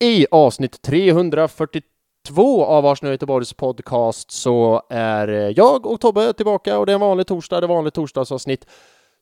I avsnitt 342 av Arsenal Göteborgs podcast så är eh, jag och Tobbe tillbaka och det är en vanlig torsdag, det är vanligt torsdagsavsnitt.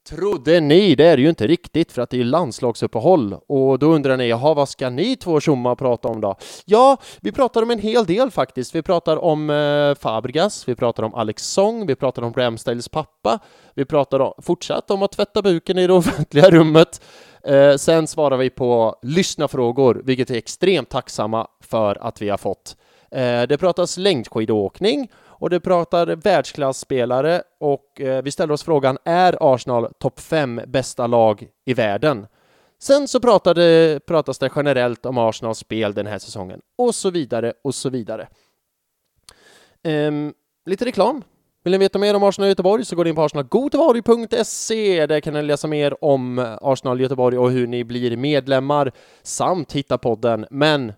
Trodde ni, det är det ju inte riktigt för att det är landslagsuppehåll och då undrar ni, jaha, vad ska ni två tjomma prata om då? Ja, vi pratar om en hel del faktiskt. Vi pratar om eh, Fabregas, vi pratar om Alex Song, vi pratar om Ramsdales pappa, vi pratar om, fortsatt om att tvätta buken i det offentliga rummet. Eh, sen svarar vi på lyssnarfrågor, vilket är extremt tacksamma för att vi har fått. Eh, det pratas längdskidåkning och det pratar världsklasspelare och eh, vi ställer oss frågan, är Arsenal topp 5 bästa lag i världen? Sen så pratade, pratas det generellt om Arsenals spel den här säsongen och så vidare och så vidare. Ehm, lite reklam. Vill ni veta mer om Arsenal Göteborg så går ni in på arsenalgoteborg.se. Där kan ni läsa mer om Arsenal Göteborg och hur ni blir medlemmar samt hitta podden. Men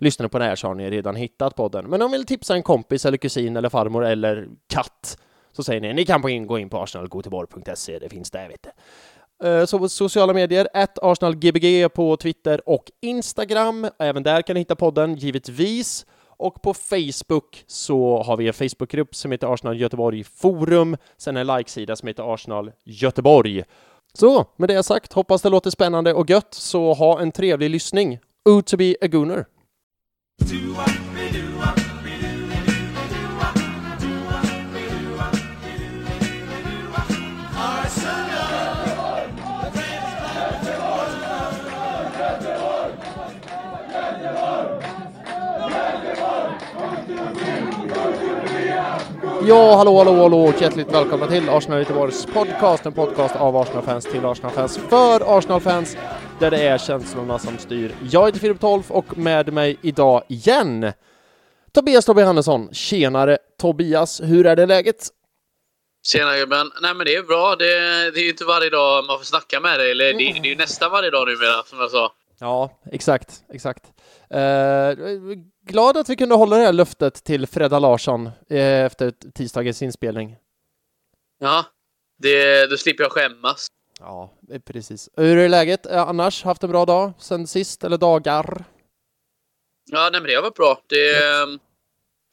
lyssnar ni på det här så har ni redan hittat podden. Men om ni vill tipsa en kompis eller kusin eller farmor eller katt så säger ni ni kan gå in på arsenalgoteborg.se. Det finns där, vet du. Eh, så sociala medier, ett arsenalgbg på Twitter och Instagram. Även där kan ni hitta podden, givetvis. Och på Facebook så har vi en Facebookgrupp som heter Arsenal Göteborg Forum, sen en likesida som heter Arsenal Göteborg. Så med det sagt, hoppas det låter spännande och gött, så ha en trevlig lyssning. O to be a gooner. Ja, hallå, hallå, hallå och hjärtligt välkomna till Arsenal Göteborgs podcast, en podcast av Arsenal-fans till Arsenal-fans för Arsenal-fans, där det är känslorna som styr. Jag heter Filip Tolf och med mig idag igen Tobias Tobbe Hannesson. Tjenare Tobias, hur är det läget? Tjena gubben! Nej men det är bra. Det, det är ju inte varje dag man får snacka med dig. Eller det, det är ju nästan varje dag numera, som jag sa. Ja, exakt, exakt. Uh, glad att vi kunde hålla det här löftet till Fredda Larsson uh, efter tisdagens inspelning. Ja, det, då slipper jag skämmas. Ja, precis. Hur är läget annars? Haft en bra dag sen sist, eller dagar? Ja, nej men det varit bra. Det mm.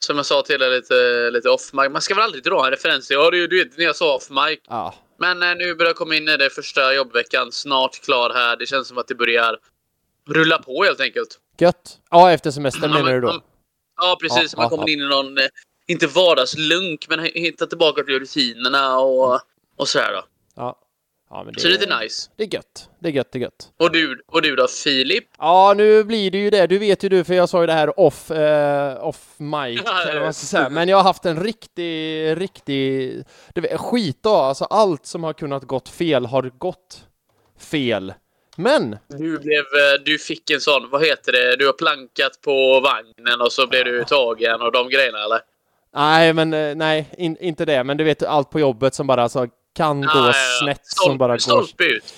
som jag sa till dig lite, lite off mic. Man ska väl aldrig dra en referens. Ja, du, du vet när jag sa off mic. Ja. Men nu börjar jag komma in i det första jobbveckan. Snart klar här. Det känns som att det börjar rulla på helt enkelt. Gött. Ja, efter semestern menar du då? Ja, precis. Ja, man kommer ja, in i någon, eh, inte vardagslunk, men hittar tillbaka till rutinerna och, och sådär då. Ja. ja men det så det är lite nice. Det är gött. Det är gött, det är gött. Och du, och du då, Filip? Ja, nu blir det ju det. Du vet ju du, för jag sa ju det här off, eh, off mic, eller vad ska säga. Men jag har haft en riktig, riktig, det vet, skit då. Alltså allt som har kunnat gått fel har gått fel. Men! Du, blev, eh, du fick en sån, vad heter det, du har plankat på vagnen och så blev du tagen och de grejerna eller? Nej, men eh, nej, in, inte det. Men du vet allt på jobbet som bara alltså, kan ah, gå ja, snett. Stolp, som bara går... ut.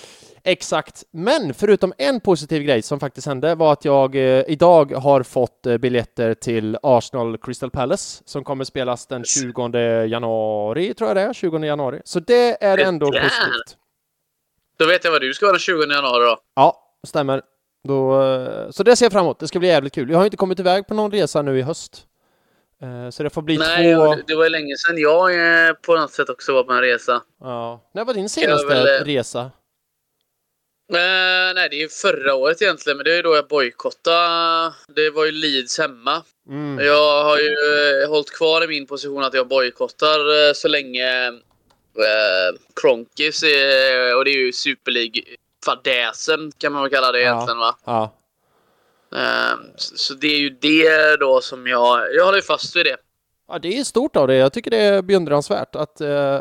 Exakt. Men förutom en positiv grej som faktiskt hände var att jag eh, idag har fått eh, biljetter till Arsenal Crystal Palace som kommer spelas den 20 januari, tror jag det är, 20 januari. Så det är ändå positivt. Då vet jag vad du ska vara den 20 januari då. Ja, stämmer. Då, eh, så det ser jag fram emot. Det ska bli jävligt kul. Jag har inte kommit iväg på någon resa nu i höst. Eh, så det får bli Nej, två... det var länge sedan jag eh, på något sätt också var på en resa. Ja. När var din senaste väl... resa? Uh, nej, det är förra året egentligen, men det är då jag bojkottade. Det var ju Leeds hemma. Mm. Jag har ju uh, hållit kvar i min position att jag bojkottar uh, så länge eh, Kronkis är, och det är ju Super League-fadäsen kan man väl kalla det ja. egentligen va? Ja. Eh, så, så, det är ju det då som jag, jag håller fast vid det. Ja, det är stort av det. Jag tycker det är beundransvärt att eh,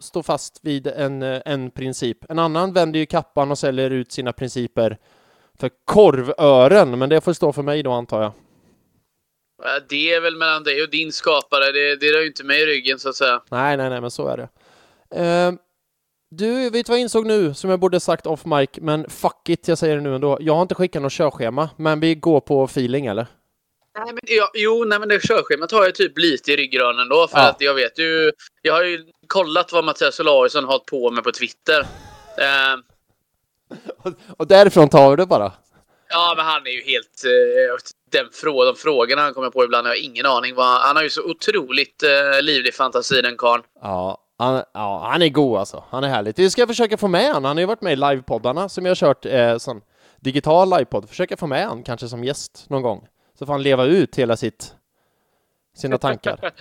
stå fast vid en, en princip. En annan vänder ju kappan och säljer ut sina principer för korvören, men det får stå för mig då antar jag. Det är väl mellan dig och din skapare. Det, det rör ju inte mig i ryggen så att säga. Nej, nej, nej, men så är det. Uh, du, vet vad jag insåg nu som jag borde sagt off mic, men fuck it, jag säger det nu ändå. Jag har inte skickat något körschema, men vi går på feeling eller? Nej, men, ja, jo, nej, men det körschemat har jag typ lite i ryggraden då, för ja. att jag vet ju. Jag har ju kollat vad Mattias Olausson har hållit på med på Twitter. Uh, och, och därifrån tar du det bara? Ja, men han är ju helt... Eh, den frå, de frågorna han kommer på ibland, jag har ingen aning. Vad, han har ju så otroligt eh, livlig fantasi den karln. Ja, han, ja, han är god alltså. Han är härlig. Vi ska försöka få med han. Han har ju varit med i livepoddarna som jag har kört eh, sån digital livepodd. Försöka få med han kanske som gäst någon gång. Så får han leva ut hela sitt sina tankar.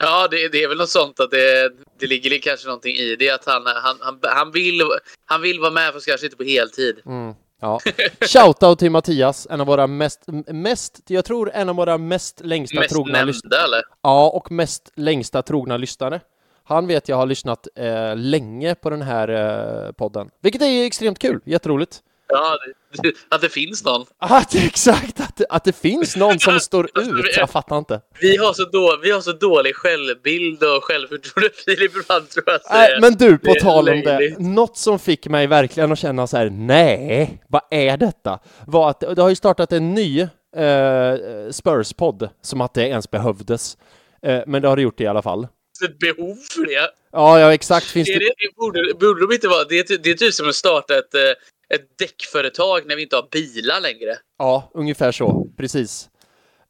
Ja, det, det, är väl något sånt att det, det ligger kanske någonting i det att han, han, han, han, vill, han vill vara med fast kanske inte på heltid. Mm, ja. Shoutout till Mattias, en av våra mest, mest, jag tror en av våra mest längsta mest trogna lyssnare. eller? Ja, och mest längsta trogna lyssnare. Han vet jag har lyssnat eh, länge på den här eh, podden, vilket är extremt kul, jätteroligt. Ja, det, att det finns någon. Att, exakt, att, att det finns någon som står ut. Jag fattar inte. Vi har så, då, vi har så dålig självbild och självförtroende, Filip, ibland tror jag. Nej, men du, på tal om det. Något som fick mig verkligen att känna så här, nej, vad är detta? Var att det har ju startat en ny eh, Spurs-podd, som att det ens behövdes. Eh, men det har det gjort i alla fall. Ett behov för det? Ja, ja, exakt. Finns det, det... det borde, borde de inte vara. Det är, det är typ som att starta ett, eh, ett däckföretag när vi inte har bilar längre. Ja, ungefär så. Precis.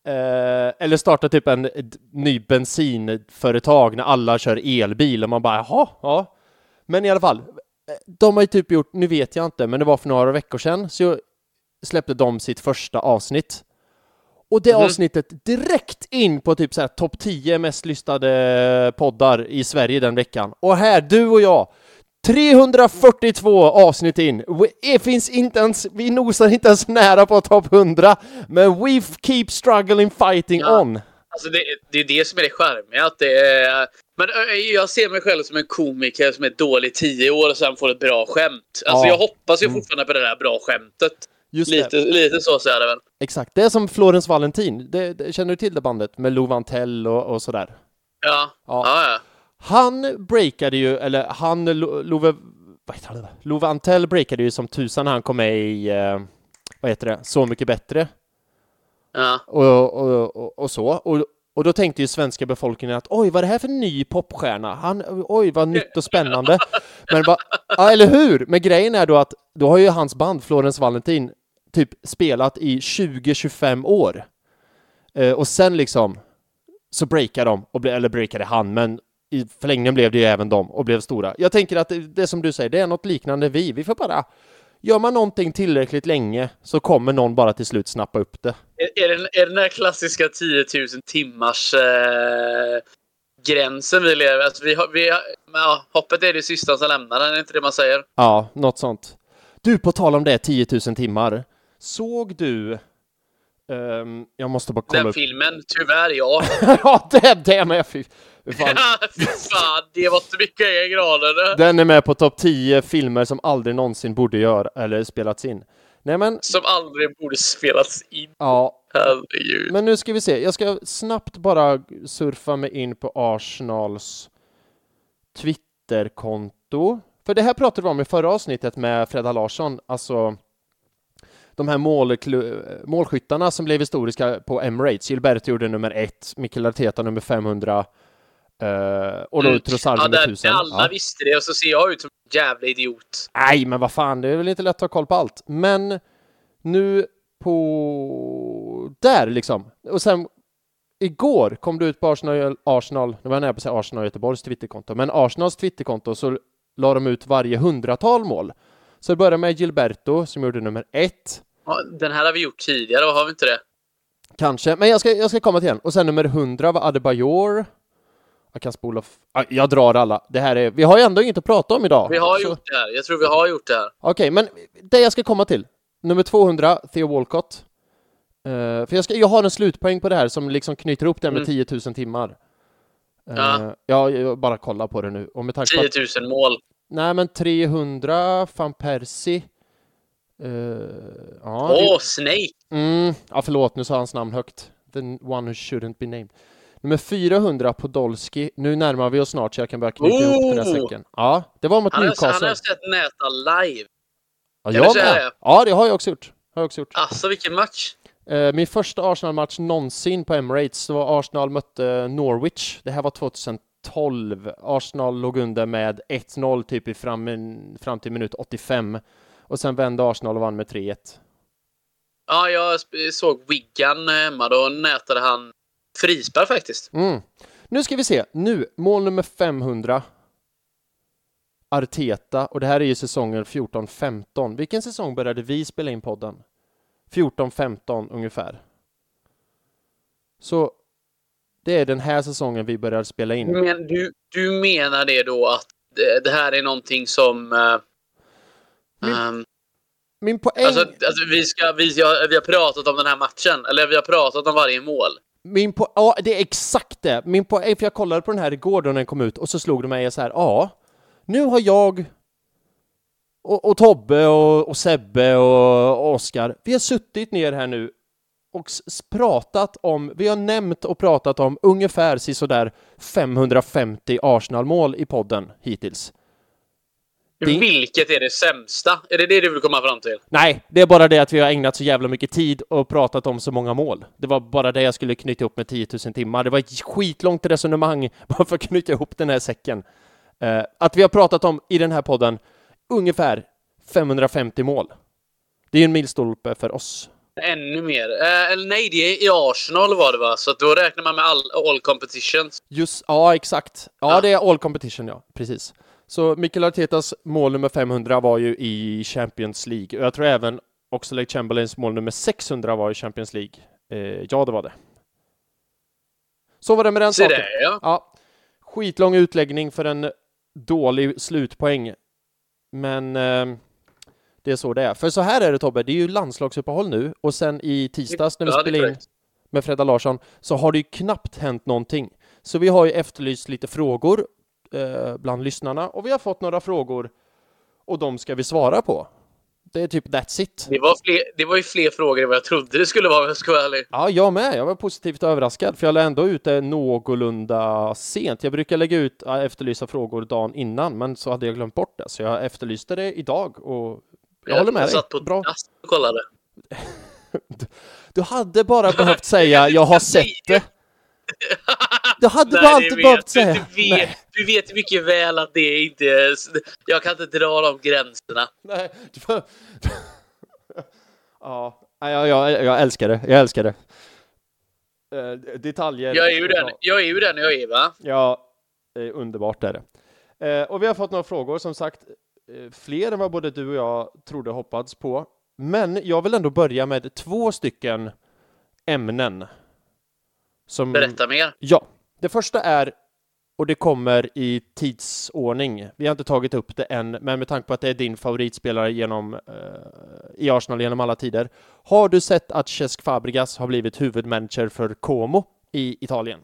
Eh, eller starta typ en ny bensinföretag när alla kör elbil och man bara jaha, ja. Men i alla fall, de har ju typ gjort, nu vet jag inte, men det var för några veckor sedan så släppte de sitt första avsnitt. Och det mm. avsnittet direkt in på typ såhär topp 10 mest lyssnade poddar i Sverige den veckan. Och här, du och jag, 342 avsnitt in. Det finns inte ens, vi nosar inte ens nära på topp 100, men we keep struggling fighting ja. on. Alltså det, det är det som är det charmiga, att det är... Men jag ser mig själv som en komiker som är dålig tio år och sen får ett bra skämt. Alltså ja. jag hoppas ju mm. fortfarande på det där bra skämtet. Just lite, det. lite så ser jag det väl. Exakt, det är som Florence Valentin. Det, det, känner du till det bandet med Lou Vantell och, och sådär? Ja. ja. ja, ja. Han breakade ju, eller han, Love, vad heter det? Love Antell breakade ju som tusan när han kom med i, eh, vad heter det, Så mycket bättre. Ja. Och, och, och, och så. Och, och då tänkte ju svenska befolkningen att oj, vad är det här för ny popstjärna? Han, oj, vad nytt och spännande. Men bara, ja, eller hur? Men grejen är då att då har ju hans band Florence Valentin typ spelat i 20-25 år. Eh, och sen liksom så breakade de, och eller breakade han, men i förlängningen blev det ju även de och blev stora. Jag tänker att det, det som du säger, det är något liknande vi. Vi får bara Gör man någonting tillräckligt länge så kommer någon bara till slut snappa upp det. Är, är, det, är den här klassiska 10 000 timmars eh, gränsen vi lever alltså vi, har, vi ja, Hoppet är det sista som lämnar den, är inte det man säger? Ja, något sånt. Du, på tal om det, 10 000 timmar. Såg du Um, jag måste bara kolla Den upp. filmen, tyvärr ja. ja, det, det med. Fan. fan, det var inte mycket i graden. Den är med på topp 10 filmer som aldrig någonsin borde göra eller spelats in. Nej, men... Som aldrig borde spelats in. Ja. Herregud. Men nu ska vi se. Jag ska snabbt bara surfa mig in på Arsenals Twitterkonto. För det här pratade vi om i förra avsnittet med Fredda Larsson, alltså de här målskyttarna som blev historiska på Emirates. Gilberto gjorde nummer ett, Mikel Arteta nummer 500 uh, och då mm. Trossard nummer 1000. Alla ja. visste det och så ser jag ut som en jävla idiot. Nej, men vad fan, det är väl inte lätt att ha koll på allt. Men nu på där liksom. Och sen igår kom det ut på Arsenal, Arsenal nu var jag nära på att säga Arsenal Göteborgs Twitterkonto, men Arsenals Twitterkonto så la de ut varje hundratal mål. Så det började med Gilberto som gjorde nummer ett. Den här har vi gjort tidigare, har vi inte det? Kanske, men jag ska, jag ska komma till den. Och sen nummer 100 var Adebayor. Jag kan spola... Jag drar alla. Det här är... Vi har ju ändå inget att prata om idag. Vi har så... gjort det här. Jag tror vi har gjort det här. Okej, okay, men det jag ska komma till. Nummer 200, Theo Walcott. Uh, för jag, ska, jag har en slutpoäng på det här som liksom knyter ihop det med mm. 10 000 timmar. Uh, ja. ja, jag bara kolla på det nu. Och med tanke 10 000 att... mål. Nej, men 300, van Persie. Uh, ja, Åh, oh, Snake! Mm, ja, förlåt, nu sa hans namn högt. The one who shouldn't be named. Nummer 400 Podolski. Nu närmar vi oss snart så jag kan börja knyta oh! ihop den här oh! säcken. Ja, det var mot han, Newcastle. Han har sett Näta live. Ja, jag med. Ja, det har jag också gjort. Har jag också gjort. Alltså, vilken match! Uh, min första Arsenal-match någonsin på Emirates, det var Arsenal mötte Norwich. Det här var 2012. Arsenal låg under med 1-0 typ i fram, fram till minut 85. Och sen vände Arsenal och vann med 3-1. Ja, jag såg Wiggan hemma. Då nätade han frispark faktiskt. Mm. Nu ska vi se. Nu, mål nummer 500. Arteta, och det här är ju säsongen 14-15. Vilken säsong började vi spela in podden? 14-15 ungefär. Så det är den här säsongen vi börjar spela in. Men du, du menar det då att det, det här är någonting som... Uh, min, um, min poäng... Alltså, alltså, vi, ska, vi, vi har pratat om den här matchen, eller vi har pratat om varje mål. Min po ja, det är exakt det. Min poäng, eh, för jag kollade på den här igår då den kom ut och så slog det mig så här, ja, nu har jag och, och Tobbe och, och Sebbe och, och Oskar, vi har suttit ner här nu och pratat om, vi har nämnt och pratat om ungefär sådär 550 Arsenal-mål i podden hittills. Det... Vilket är det sämsta? Är det det du vill komma fram till? Nej, det är bara det att vi har ägnat så jävla mycket tid och pratat om så många mål. Det var bara det jag skulle knyta ihop med 10 000 timmar. Det var ett skitlångt resonemang bara för att knyta ihop den här säcken. Uh, att vi har pratat om i den här podden ungefär 550 mål. Det är en milstolpe för oss. Ännu mer. Eh, eller nej, det är i Arsenal var det va? Så då räknar man med all, all competitions. Just, ja exakt. Ja, ja, det är all competition, ja. Precis. Så Mikael Artetas mål nummer 500 var ju i Champions League. Och jag tror även Oxlade Chamberlains mål nummer 600 var i Champions League. Eh, ja, det var det. Så var det med den Se saken. Det, ja. ja. Skitlång utläggning för en dålig slutpoäng. Men eh, det är så det är. För så här är det Tobbe, det är ju landslagsuppehåll nu och sen i tisdags när vi ja, spelade in med Fredda Larsson så har det ju knappt hänt någonting. Så vi har ju efterlyst lite frågor eh, bland lyssnarna och vi har fått några frågor och de ska vi svara på. Det är typ that's it. Det var, fler, det var ju fler frågor än vad jag trodde det skulle vara om jag ska vara ärlig. Ja, jag med. Jag var positivt överraskad för jag la ändå ut det någorlunda sent. Jag brukar lägga ut efterlysa frågor dagen innan, men så hade jag glömt bort det, så jag efterlyste det idag och jag, jag håller med jag dig. satt på Bra. och kollade. du hade bara behövt säga jag har sett det. Du hade bara alltid behövt säga. Du vet, du vet mycket väl att det inte är... Jag kan inte dra de gränserna. Nej. ja, jag, jag, jag älskar det. Jag älskar det. Uh, detaljer. Jag är ju den jag är, ju den jag är, va? Ja, det är underbart är det. Uh, och vi har fått några frågor, som sagt. Uh, fler än vad både du och jag trodde hoppats på. Men jag vill ändå börja med två stycken ämnen som, Berätta mer. Ja, det första är och det kommer i tidsordning. Vi har inte tagit upp det än, men med tanke på att det är din favoritspelare genom, eh, i Arsenal genom alla tider. Har du sett att Cesc Fabregas har blivit huvudmanager för Como i Italien?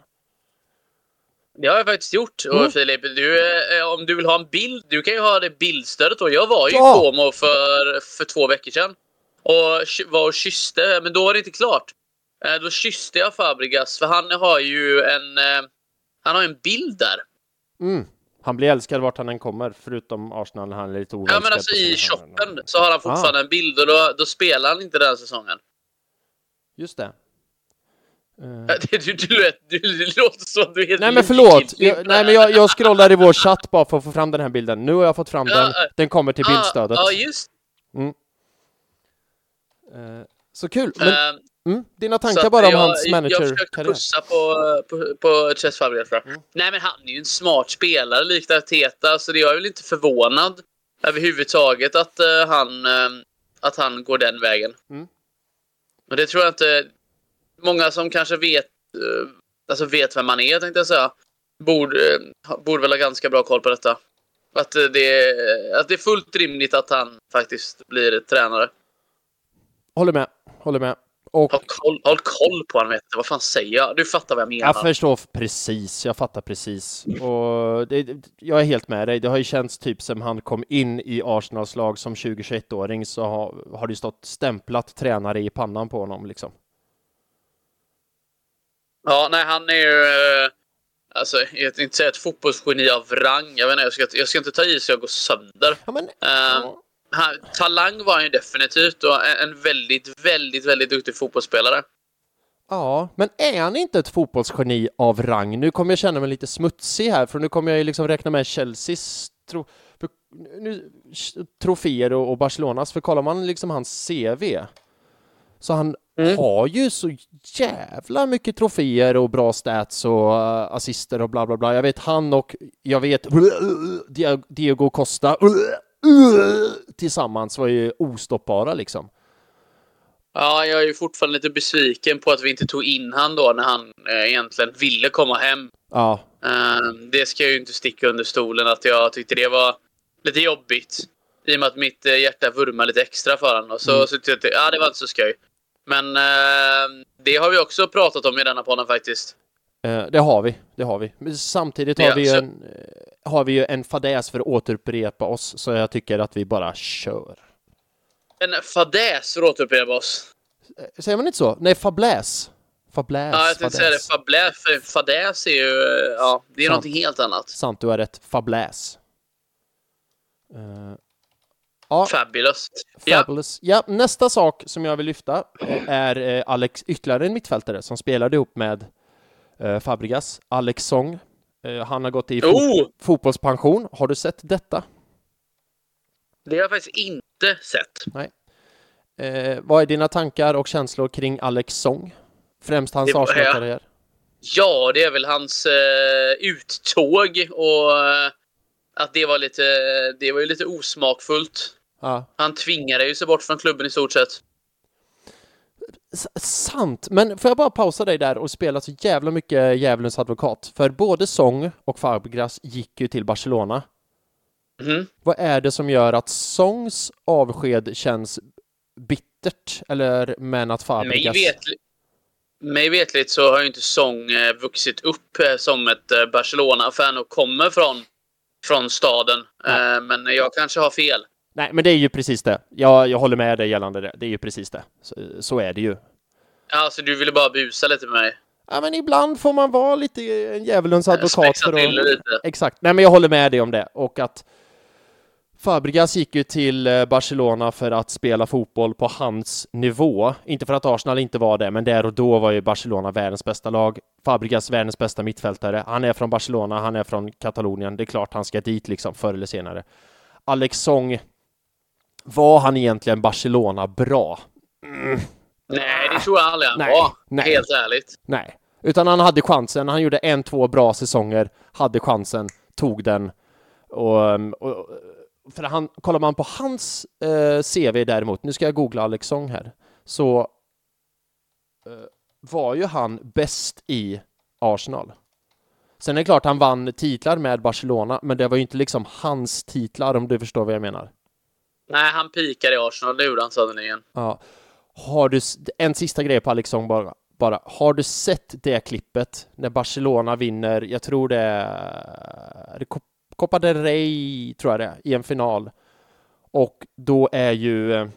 Det har jag faktiskt gjort. Mm. Och Filip, du, eh, om du vill ha en bild, du kan ju ha det bildstödet då. Jag var ju ja. i Como för, för två veckor sedan och var och kysste, men då var det inte klart. Eh, då kysste jag Fabregas, för han har ju en, eh, han har en bild där. Mm. Han blir älskad vart han än kommer, förutom Arsenal när han är lite oönskad. Ja, men alltså i shoppen så har han fortfarande ah. en bild och då, då spelar han inte den säsongen. Just det. Uh... Du, du, du, du, det låter som att du är helt Nej men förlåt! Jag, nej men jag, jag scrollar i vår chatt bara för att få fram den här bilden. Nu har jag fått fram ja, den. Den kommer till bildstödet. Ja, just mm. uh, Så kul! Men, uh, Mm. Dina tankar bara om jag, hans manager Jag försökte pussa på, på, på Chess Fabregas. Mm. Nej, men han är ju en smart spelare likt Arteta, så det är jag väl inte förvånad överhuvudtaget att, uh, han, uh, att han går den vägen. Mm. Men det tror jag inte... Många som kanske vet, uh, alltså vet vem man är, tänkte jag säga, borde, borde väl ha ganska bra koll på detta. Att det, att det är fullt rimligt att han faktiskt blir tränare. Håller med. Håller med. Och... Håll, koll, håll koll på honom, vad fan säger jag? Du fattar vad jag menar. Jag förstår precis, jag fattar precis. Och det, jag är helt med dig. Det har ju känts typ som han kom in i Arsenals lag som 20-21-åring så har, har det stått stämplat tränare i pannan på honom liksom. Ja, nej, han är ju... Eh, alltså, jag vill inte säga ett fotbollsgeni av rang. Jag, vet inte, jag, ska, jag ska inte ta i så jag går sönder. Ja, men, um, ja han, talang var han ju definitivt och en väldigt, väldigt, väldigt duktig fotbollsspelare. Ja, men är han inte ett fotbollsgeni av rang? Nu kommer jag känna mig lite smutsig här, för nu kommer jag ju liksom räkna med Chelseas tro, nu, troféer och, och Barcelonas, för kollar man liksom hans CV Så han mm. har ju så jävla mycket troféer och bra stats och uh, assister och bla bla bla. Jag vet han och jag vet Diego Costa tillsammans var ju ostoppbara liksom. Ja, jag är ju fortfarande lite besviken på att vi inte tog in han då när han eh, egentligen ville komma hem. Ja. Uh, det ska jag ju inte sticka under stolen att jag tyckte det var lite jobbigt. I och med att mitt eh, hjärta vurmar lite extra för honom. Så, mm. så tyckte jag ja, det var inte så skoj. Men uh, det har vi också pratat om i denna podden faktiskt. Uh, det har vi, det har vi. Men samtidigt har, ja, vi, så... en, eh, har vi ju en fadäs för att återupprepa oss, så jag tycker att vi bara kör. En fadäs för att återupprepa oss? Säger man inte så? Nej, fabläs. Fabläs. Ja, jag tänkte säga det. Fabläs, för fadäs är ju, ja, det är Sant. någonting helt annat. Sant, du har rätt. Fabläs. Uh, ja. Fabulous. Fabulous. Ja. ja. nästa sak som jag vill lyfta är Alex, ytterligare en mittfältare som spelade ihop med uh, Fabregas, Alex Song. Han har gått i fo oh! fotbollspension. Har du sett detta? Det har jag faktiskt inte sett. Nej. vad är dina tankar och känslor kring Alex Song? Främst hans Arsenal-karriär. Ja, det är väl hans uttåg och att det var lite, det var ju lite osmakfullt. Ja. Han tvingade ju sig bort från klubben i stort sett. Sant, men får jag bara pausa dig där och spela så jävla mycket djävulens advokat? För både Song och Fabregas gick ju till Barcelona. Mm. Vad är det som gör att Songs avsked känns bittert? Eller men att Fabregas... Mig, vetli mig vetligt så har ju inte Song eh, vuxit upp eh, som ett eh, Barcelona-fan och kommer från från staden. Eh, men jag kanske har fel. Nej, men det är ju precis det. Jag, jag håller med dig gällande det. Det är ju precis det. Så, så är det ju. Alltså, du ville bara busa lite med mig? Ja, men ibland får man vara lite en djävulens advokat. För att... lite. Exakt. Nej, men jag håller med dig om det. Och att Fabregas gick ju till eh, Barcelona för att spela fotboll på hans nivå. Inte för att Arsenal inte var det, men där och då var ju Barcelona världens bästa lag. Fabregas världens bästa mittfältare. Han är från Barcelona, han är från Katalonien. Det är klart han ska dit liksom förr eller senare. Alex Song, var han egentligen Barcelona bra? Mm. Nej, det tror jag aldrig han nej, var. Nej. Helt ärligt. Nej, utan han hade chansen. Han gjorde en, två bra säsonger, hade chansen, tog den och, och för han, kollar man på hans eh, CV däremot, nu ska jag googla Alex Song här, så eh, var ju han bäst i Arsenal. Sen är det klart han vann titlar med Barcelona, men det var ju inte liksom hans titlar om du förstår vad jag menar. Nej, han pikade i Arsenal, det gjorde han sannerligen. Ja. Har du, en sista grej på Alex Song bara, bara. Har du sett det klippet när Barcelona vinner, jag tror det är, är det Copa del Rey, tror jag det är, i en final. Och då är ju... Eh,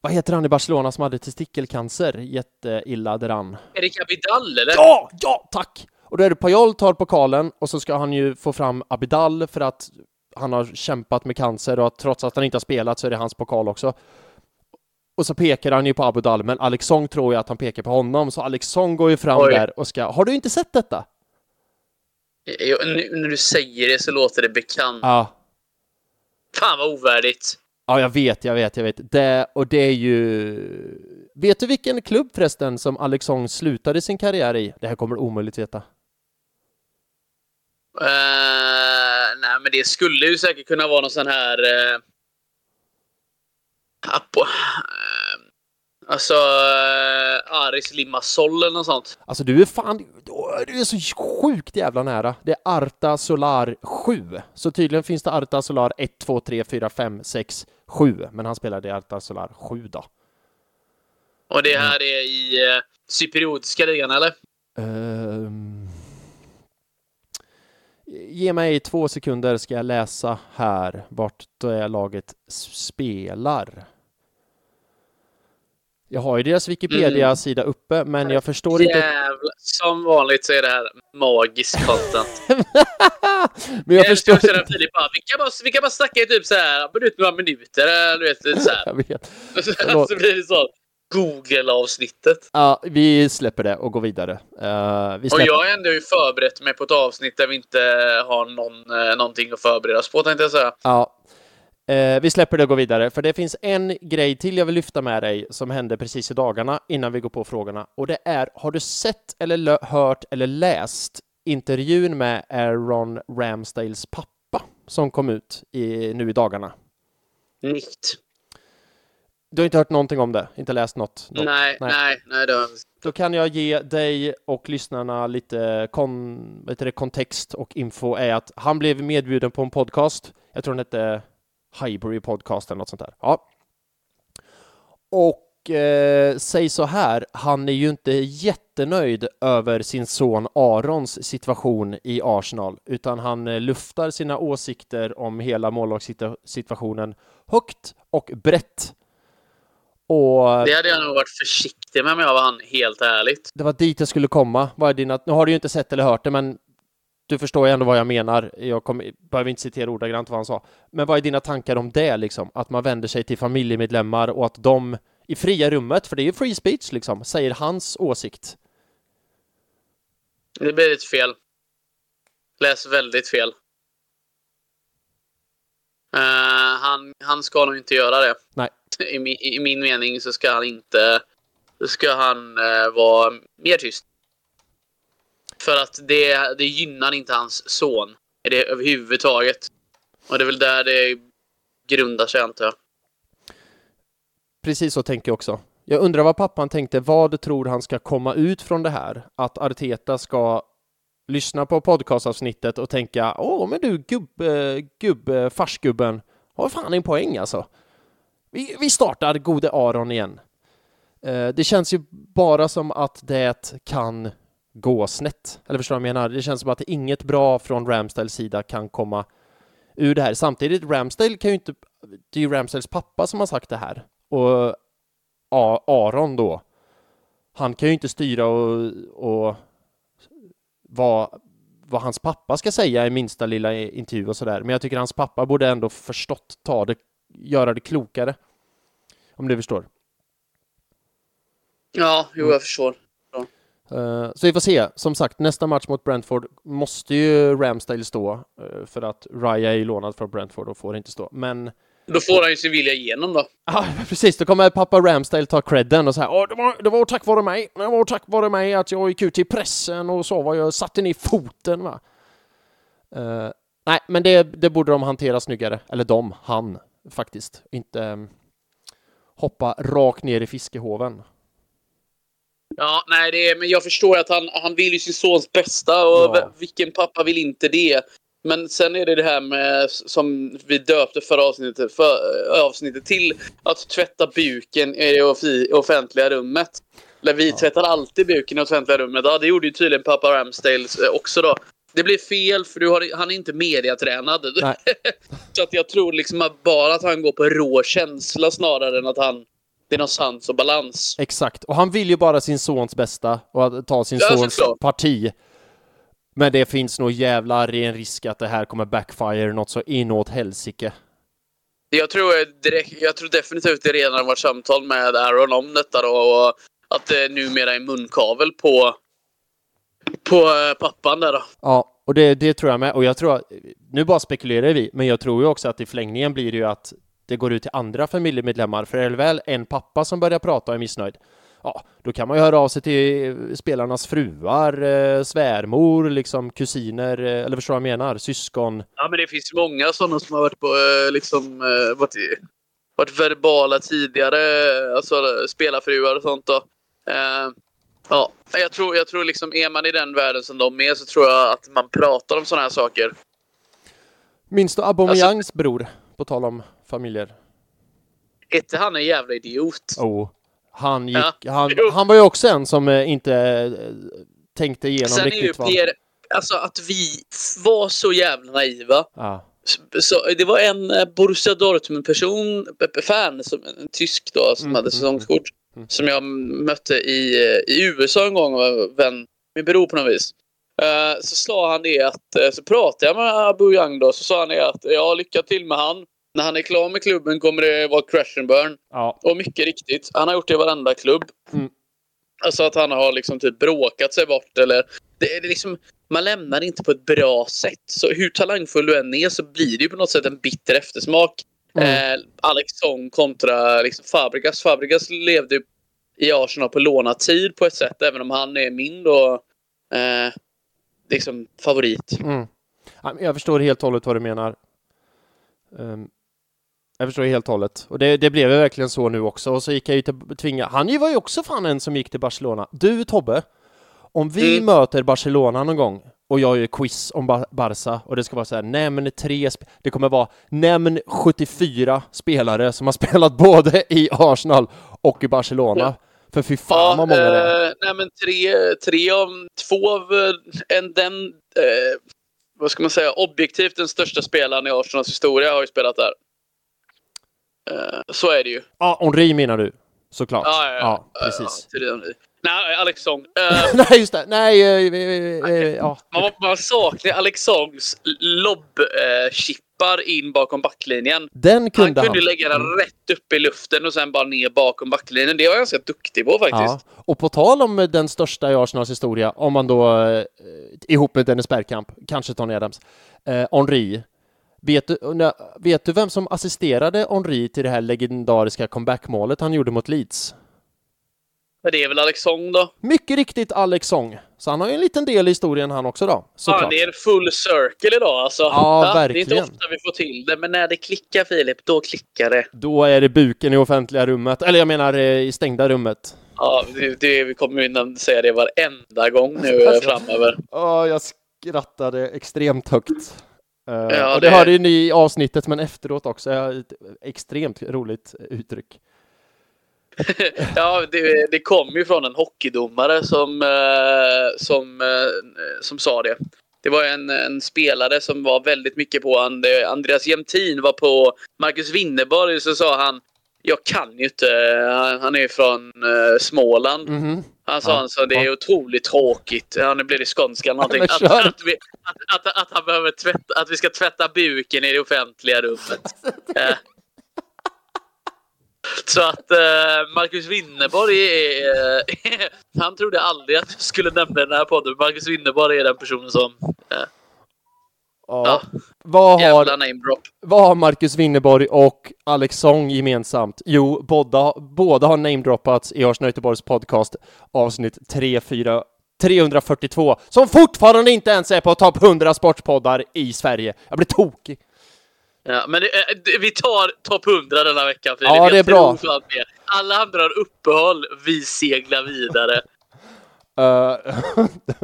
vad heter han i Barcelona som hade testikelcancer? Jätteilla däran. Erik Abidal, eller? Ja, ja, tack! Och då är det Pajol tar pokalen och så ska han ju få fram Abidal för att han har kämpat med cancer och att trots att han inte har spelat så är det hans pokal också. Och så pekar han ju på Abidal, men Alexong tror jag att han pekar på honom, så Alexong går ju fram Oj. där och ska... Har du inte sett detta? Jag, nu, när du säger det så låter det bekant. Ja. Fan vad ovärdigt. Ja, jag vet, jag vet, jag vet. Det, och det är ju... Vet du vilken klubb förresten som Alexong slutade sin karriär i? Det här kommer du omöjligt veta. Uh, nej, men det skulle ju säkert kunna vara någon sån här... Uh, apo, uh, Alltså, uh, Aris Limassol eller något sånt. Alltså du är fan, du är så sjukt jävla nära. Det är Arta Solar 7. Så tydligen finns det Arta Solar 1, 2, 3, 4, 5, 6, 7. Men han spelade i Arta Solar 7 då. Och det här är i uh, cypriotiska ligan eller? Um... Ge mig två sekunder ska jag läsa här vart det laget spelar. Jag har ju deras Wikipedia-sida mm. uppe, men jag förstår Jävla, inte... Som vanligt så är det här magisk content. men jag, jag förstår inte... Filip bara, vi kan bara, vi kan bara snacka i typ så här, minut, några minuter, du vet, lite så här. jag vet. så blir det så. Google-avsnittet. Ja, vi släpper det och går vidare. Uh, vi släpper... Och jag har ändå förberett mig på ett avsnitt där vi inte har någon, uh, någonting att förbereda oss på, tänkte jag säga. Ja. Eh, vi släpper det och går vidare, för det finns en grej till jag vill lyfta med dig som hände precis i dagarna innan vi går på frågorna. Och det är, har du sett eller hört eller läst intervjun med Aaron Ramsdales pappa som kom ut i, nu i dagarna? Nikt. Du har inte hört någonting om det? Inte läst något? något. Nej, nej, nej, nej det har Då kan jag ge dig och lyssnarna lite kon, vet det, kontext och info är att han blev medbjuden på en podcast. Jag tror den hette Highbury Podcast eller något sånt där. Ja. Och eh, säg så här, han är ju inte jättenöjd över sin son Arons situation i Arsenal, utan han eh, luftar sina åsikter om hela målvaktssituationen högt och brett. Och... Det hade jag nog varit försiktig med om jag var han, helt ärligt. Det var dit jag skulle komma. Vad är dina... Nu har du ju inte sett eller hört det, men du förstår ju ändå vad jag menar. Jag kom, behöver inte citera ordagrant vad han sa. Men vad är dina tankar om det, liksom? Att man vänder sig till familjemedlemmar och att de i fria rummet, för det är ju free speech, liksom, säger hans åsikt. Det blir ett fel. Läs väldigt fel. Uh, han, han ska nog inte göra det. Nej. I, min, I min mening så ska han inte... ska han uh, vara mer tyst. För att det, det gynnar inte hans son är det överhuvudtaget. Och det är väl där det grundar sig, antar jag. Precis så tänker jag också. Jag undrar vad pappan tänkte. Vad tror han ska komma ut från det här? Att Arteta ska lyssna på podcastavsnittet och tänka Åh, men du gubb, eh, gubb, eh, farsgubben har fan en poäng alltså. Vi, vi startar gode Aron igen. Eh, det känns ju bara som att det kan gå snett. Eller förstår du vad jag menar? Det känns som att inget bra från Ramsdales sida kan komma ur det här. Samtidigt, Ramsdale kan ju inte... Det är ju Ramsdales pappa som har sagt det här. Och Aron då, han kan ju inte styra och, och vad, vad hans pappa ska säga i minsta lilla intervju och sådär. Men jag tycker hans pappa borde ändå förstått ta det, göra det klokare. Om du förstår. Ja, jo, jag förstår. Uh, så vi får se. Som sagt, nästa match mot Brentford måste ju Ramsdale stå uh, för att Raya är lånad från Brentford och får inte stå. Men då får han ju sin vilja igenom då. Ja, precis. Då kommer pappa Ramsdale ta credden och säga Åh, det var, det var tack vare mig. Det var tack vare mig att jag gick ut i pressen och så vad jag satte ner foten va. Uh, nej, men det, det borde de hantera snyggare. Eller de, han faktiskt. Inte um, hoppa rakt ner i fiskehoven. Ja, nej, det är, men jag förstår att han, han vill ju sin sons bästa och ja. vilken pappa vill inte det? Men sen är det det här med, som vi döpte förra avsnittet, för, avsnittet till, att tvätta buken i det offentliga rummet. Eller vi ja. tvättar alltid buken i offentliga rummet. Ja, det gjorde ju tydligen pappa Ramsdale också då. Det blir fel för du har, han är inte mediatränad. så att jag tror liksom att bara att han går på rå känsla snarare än att han det är någon sans och balans. Exakt, och han vill ju bara sin sons bästa och ta sin ja, sons parti. Men det finns nog jävlar i en risk att det här kommer backfire något så inåt helsike. Jag tror, direkt, jag tror definitivt det redan varit samtal med Aaron om detta då och att det numera är munkavel på, på eh, pappan där då. Ja, och det, det tror jag med. Och jag tror, nu bara spekulerar vi, men jag tror ju också att i förlängningen blir det ju att det går ut till andra familjemedlemmar. För är det väl en pappa som börjar prata och är missnöjd, ja, då kan man ju höra av sig till spelarnas fruar, eh, svärmor, liksom kusiner, eh, eller förstår vad jag menar, syskon. Ja, men det finns många sådana som har varit på, eh, liksom, eh, varit, varit verbala tidigare, alltså spelarfruar och sånt då. Eh, ja, jag tror, jag tror liksom, är man i den världen som de är så tror jag att man pratar om sådana här saker. Minns du Aubameyangs alltså, bror? På tal om familjer. Hette han en jävla idiot? Oh. Han, gick, ja. han, han var ju också en som eh, inte eh, tänkte igenom Sen riktigt vad... Pierre, alltså att vi var så jävla naiva. Ja. Så, det var en eh, Borussia Dortmund-person, fan, som, en tysk då, som mm, hade mm, säsongskort. Mm, mm. Som jag mötte i, i USA en gång, vän, min bror på något vis. Uh, så sa han det att, så pratade jag med Abu Young då, så sa han det att ja, lycka till med han. När han är klar med klubben kommer det vara crash and burn. Ja. Och mycket riktigt, han har gjort det i varenda klubb. Mm. Alltså att han har liksom typ bråkat sig bort eller... Det är liksom, man lämnar inte på ett bra sätt. Så hur talangfull du än är så blir det ju på något sätt en bitter eftersmak. Mm. Eh, Alex Song kontra liksom, Fabregas. Fabregas levde i Arsenal på lånad tid på ett sätt, även om han är min då, eh, liksom favorit. Mm. Jag förstår helt och hållet vad du menar. Um, jag förstår helt och hållet. Och det, det blev verkligen så nu också. Och så gick jag ju till tvinga. Han var ju också fan en som gick till Barcelona. Du Tobbe, om vi mm. möter Barcelona någon gång och jag gör quiz om Bar Barca och det ska vara så här, nämn tre, det kommer vara nämn 74 spelare som har spelat både i Arsenal och i Barcelona. Mm. För fy fan ja, vad många det är. Eh, nej men tre, tre av, två av eh, en, den, eh, vad ska man säga, objektivt den största spelaren i Arsenals historia har ju spelat där. Eh, så är det ju. Ja, Henri menar du? Såklart. Ja, ja, ja. ja precis. Ja, Nej, Alex Song. Uh, Nej, just det. Nej, uh, uh, ja. Man, man saknar Alex Songs lobb-chippar in bakom backlinjen. Den kunde han. kunde han. lägga den mm. rätt upp i luften och sen bara ner bakom backlinjen. Det var jag ganska duktig på faktiskt. Ja. Och på tal om den största i Arsenals historia, om man då ihop med Dennis Bergkamp, kanske Tony Adams, Henri. Vet du, vet du vem som assisterade Henri till det här legendariska comeback-målet han gjorde mot Leeds? Det är väl Alex Song då? Mycket riktigt Alex Song. Så han har ju en liten del i historien han också då. Såklart. Ja, det är en full circle idag alltså. Ja, ja, verkligen. Det är inte ofta vi får till det, men när det klickar Filip, då klickar det. Då är det buken i offentliga rummet, eller jag menar eh, i stängda rummet. Ja, det, det, vi kommer ju säga det varenda gång nu alltså, framöver. Ja, jag skrattade extremt högt. Uh, ja, och det, det hörde ju ni i avsnittet, men efteråt också. Ett extremt roligt uttryck. ja, det, det kom ju från en hockeydomare som, eh, som, eh, som sa det. Det var en, en spelare som var väldigt mycket på And, Andreas Jämtin var på Marcus Winneborg så sa han jag kan ju inte, han är från uh, Småland. Mm -hmm. Han sa ja, så det är otroligt tråkigt, ja, nu blir det skånska någonting, att, att, vi, att, att, att, han behöver tvätta, att vi ska tvätta buken i det offentliga rummet. Så att eh, Marcus Winneborg är... Eh, han trodde aldrig att jag skulle nämna den här podden. Marcus Winneborg är den personen som... Eh, ja. ja. Vad, har, vad har Marcus Winneborg och Alex Song gemensamt? Jo, båda, båda har namedroppats i Arsenal Göteborgs podcast avsnitt 3, 4, 342 som fortfarande inte ens är på topp 100 sportpoddar i Sverige. Jag blir tokig. Ja, men det, eh, vi tar topp 100 denna vecka. Filip. Ja, det är bra. Alla andra har uppehåll, vi seglar vidare. Uh,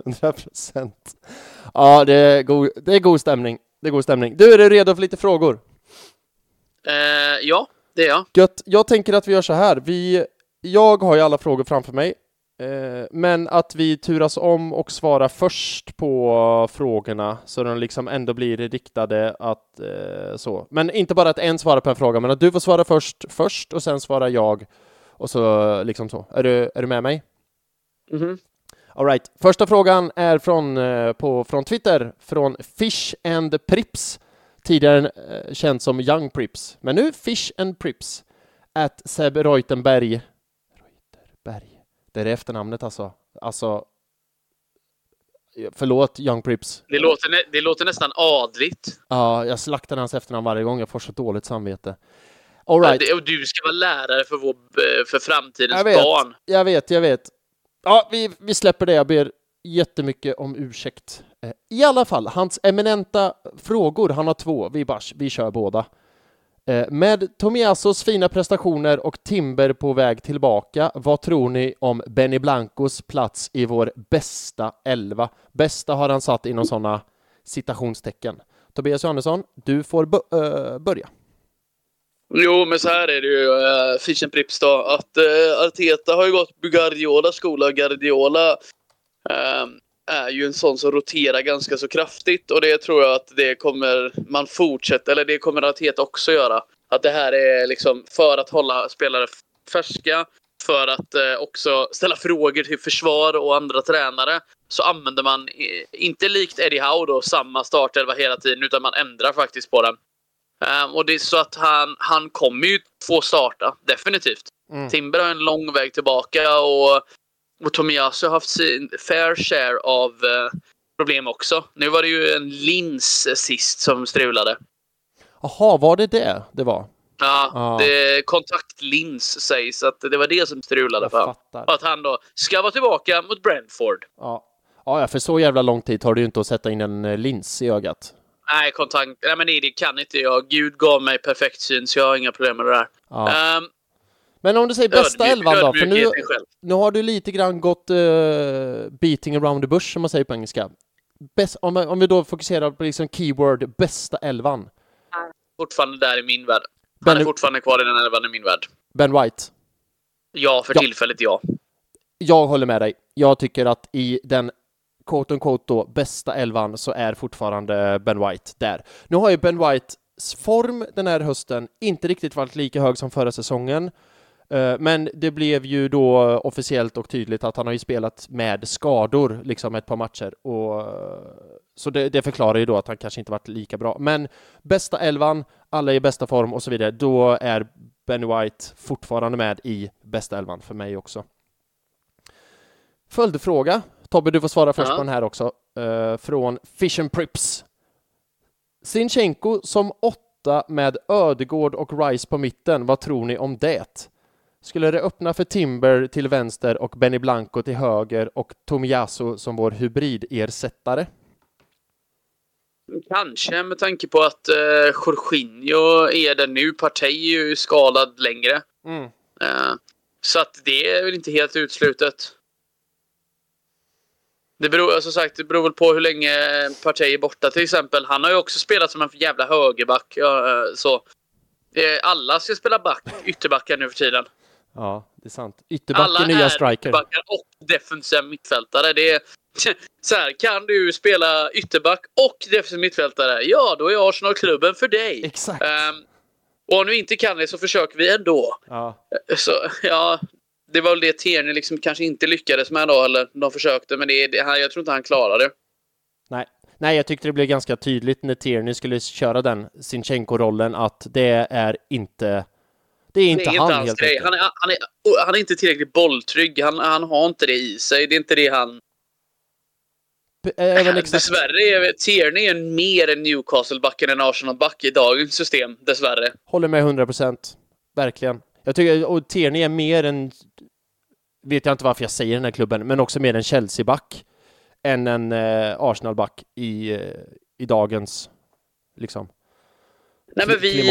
100 procent. Ja, det är, god, det är god stämning. Det är god stämning. Du, är du redo för lite frågor? Uh, ja, det är jag. Gött. Jag tänker att vi gör så här. Vi, jag har ju alla frågor framför mig. Eh, men att vi turas om och svarar först på frågorna så de liksom ändå blir riktade att eh, så. Men inte bara att en svarar på en fråga, men att du får svara först först och sen svarar jag och så liksom så. Är du, är du med mig? Mm -hmm. All right. Första frågan är från, eh, på, från Twitter, från Fish and Prips, tidigare känd som Young Prips, men nu Fish and Prips, at Seb Reutenberg. Reuterberg. Det är efternamnet alltså. Alltså, Förlåt Young Prips. Det låter, det låter nästan adligt. Ja, jag slaktar hans efternamn varje gång. Jag får så dåligt samvete. All right. Ja, och du ska vara lärare för, vår, för framtidens jag barn. Jag vet, jag vet. Ja, vi, vi släpper det. Jag ber jättemycket om ursäkt. Eh, I alla fall, hans eminenta frågor. Han har två. Vi, bara, vi kör båda. Eh, med Tomiasos fina prestationer och Timber på väg tillbaka, vad tror ni om Benny Blancos plats i vår bästa elva? Bästa har han satt inom sådana citationstecken. Tobias Johannesson, du får eh, börja. Jo, men så här är det ju, äh, Fish and Prips då, att äh, Arteta har ju gått Guardiola skola. Guardiola äh, är ju en sån som roterar ganska så kraftigt och det tror jag att det kommer man fortsätta, eller det kommer Arteta också göra. Att det här är liksom för att hålla spelare färska, för att eh, också ställa frågor till försvar och andra tränare så använder man, inte likt Eddie Howe då, samma startelva hela tiden utan man ändrar faktiskt på den. Um, och det är så att han, han kommer ju få starta, definitivt. Mm. Timber har en lång väg tillbaka och och Tomiyasu har haft sin fair share av eh, problem också. Nu var det ju en lins sist som strulade. Jaha, var det det det var? Ja, ja. Det, kontaktlins sägs att det var det som strulade för Att han då ska vara tillbaka mot Brentford. Ja. ja, för så jävla lång tid tar det ju inte att sätta in en eh, lins i ögat. Nej, kontakt... Nej, men det kan inte jag. Gud gav mig perfekt syn, så jag har inga problem med det där. Ja. Um, men om du säger bästa elvan då? För nu, nu har du lite grann gått uh, beating around the bush, som man säger på engelska. Bäst, om, om vi då fokuserar på liksom keyword bästa elvan. Fortfarande där i min värld. Ben, Han är fortfarande kvar i den elvan i min värld. Ben White? Ja, för ja. tillfället ja. Jag håller med dig. Jag tycker att i den quote on quote då bästa elvan så är fortfarande Ben White där. Nu har ju Ben Whites form den här hösten inte riktigt varit lika hög som förra säsongen. Eh, men det blev ju då officiellt och tydligt att han har ju spelat med skador liksom ett par matcher och eh, så det, det, förklarar ju då att han kanske inte varit lika bra. Men bästa elvan, alla i bästa form och så vidare, då är Ben White fortfarande med i bästa elvan för mig också. Följdfråga. Tobbe, du får svara först ja. på den här också. Uh, från Fish and Prips. Sinchenko som åtta med Ödegård och Rice på mitten. Vad tror ni om det? Skulle det öppna för Timber till vänster och Benny Blanco till höger och Tomiyasu som vår hybridersättare? Kanske med tanke på att eh, Jorginho är där nu. Partey är ju skadad längre. Mm. Eh, så att det är väl inte helt utslutet. Det beror, som alltså sagt, det beror väl på hur länge Partey är borta till exempel. Han har ju också spelat som en jävla högerback. Ja, eh, så. Eh, alla ska spela back, ytterbackar nu för tiden. Ja, det är sant. Ytterback är nya striker. ytterbackar och defensiva mittfältare. Det är, så här, kan du spela ytterback och defensiv mittfältare? Ja, då är Arsenal klubben för dig. Exakt. Um, och om du inte kan det så försöker vi ändå. Ja. Så, ja, det var väl det Tierney liksom kanske inte lyckades med då, eller de försökte, men det, det, jag tror inte han klarade det. Nej. Nej, jag tyckte det blev ganska tydligt när Tierney skulle köra den Sinchenko-rollen att det är inte det är inte, det är han, inte helt grej. Han är, han, är, han är inte tillräckligt bolltrygg. Han, han har inte det i sig. Det är inte det han... Även exakt... Dessvärre är Tierney en mer en Newcastle-back än en Arsenal-back i dagens system, dessvärre. Håller med 100 procent. Verkligen. Jag tycker, och Tierney är mer en... Vet jag inte varför jag säger den här klubben, men också mer en Chelsea-back än en eh, Arsenal-back i, eh, i dagens, liksom, Nej, men vi,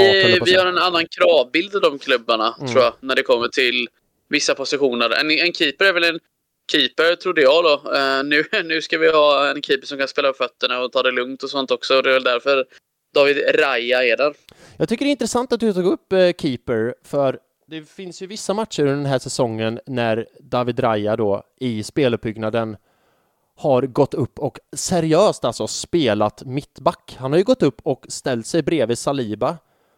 vi har en annan kravbild av de klubbarna, mm. tror jag, när det kommer till vissa positioner. En, en keeper är väl en keeper, trodde jag då. Uh, nu, nu ska vi ha en keeper som kan spela upp fötterna och ta det lugnt och sånt också. Det är väl därför David Raja är där. Jag tycker det är intressant att du tog upp uh, keeper, för det finns ju vissa matcher under den här säsongen när David Raja då i speluppbyggnaden har gått upp och seriöst alltså spelat mittback. Han har ju gått upp och ställt sig bredvid Saliba.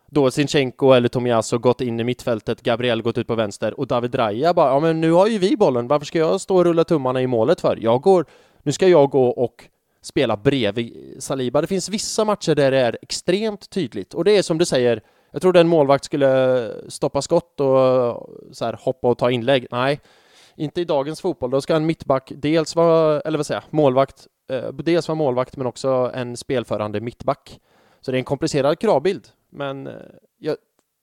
Då Sinchenko eller Tomiasso gått in i mittfältet, Gabriel gått ut på vänster och David Raya bara, ja men nu har ju vi bollen, varför ska jag stå och rulla tummarna i målet för? Jag går, nu ska jag gå och spela bredvid Saliba. Det finns vissa matcher där det är extremt tydligt och det är som du säger, jag trodde en målvakt skulle stoppa skott och så här, hoppa och ta inlägg. Nej, inte i dagens fotboll. Då ska en mittback dels vara, eller vad säger jag, målvakt, eh, dels vara målvakt men också en spelförande mittback. Så det är en komplicerad kravbild, men eh, jag,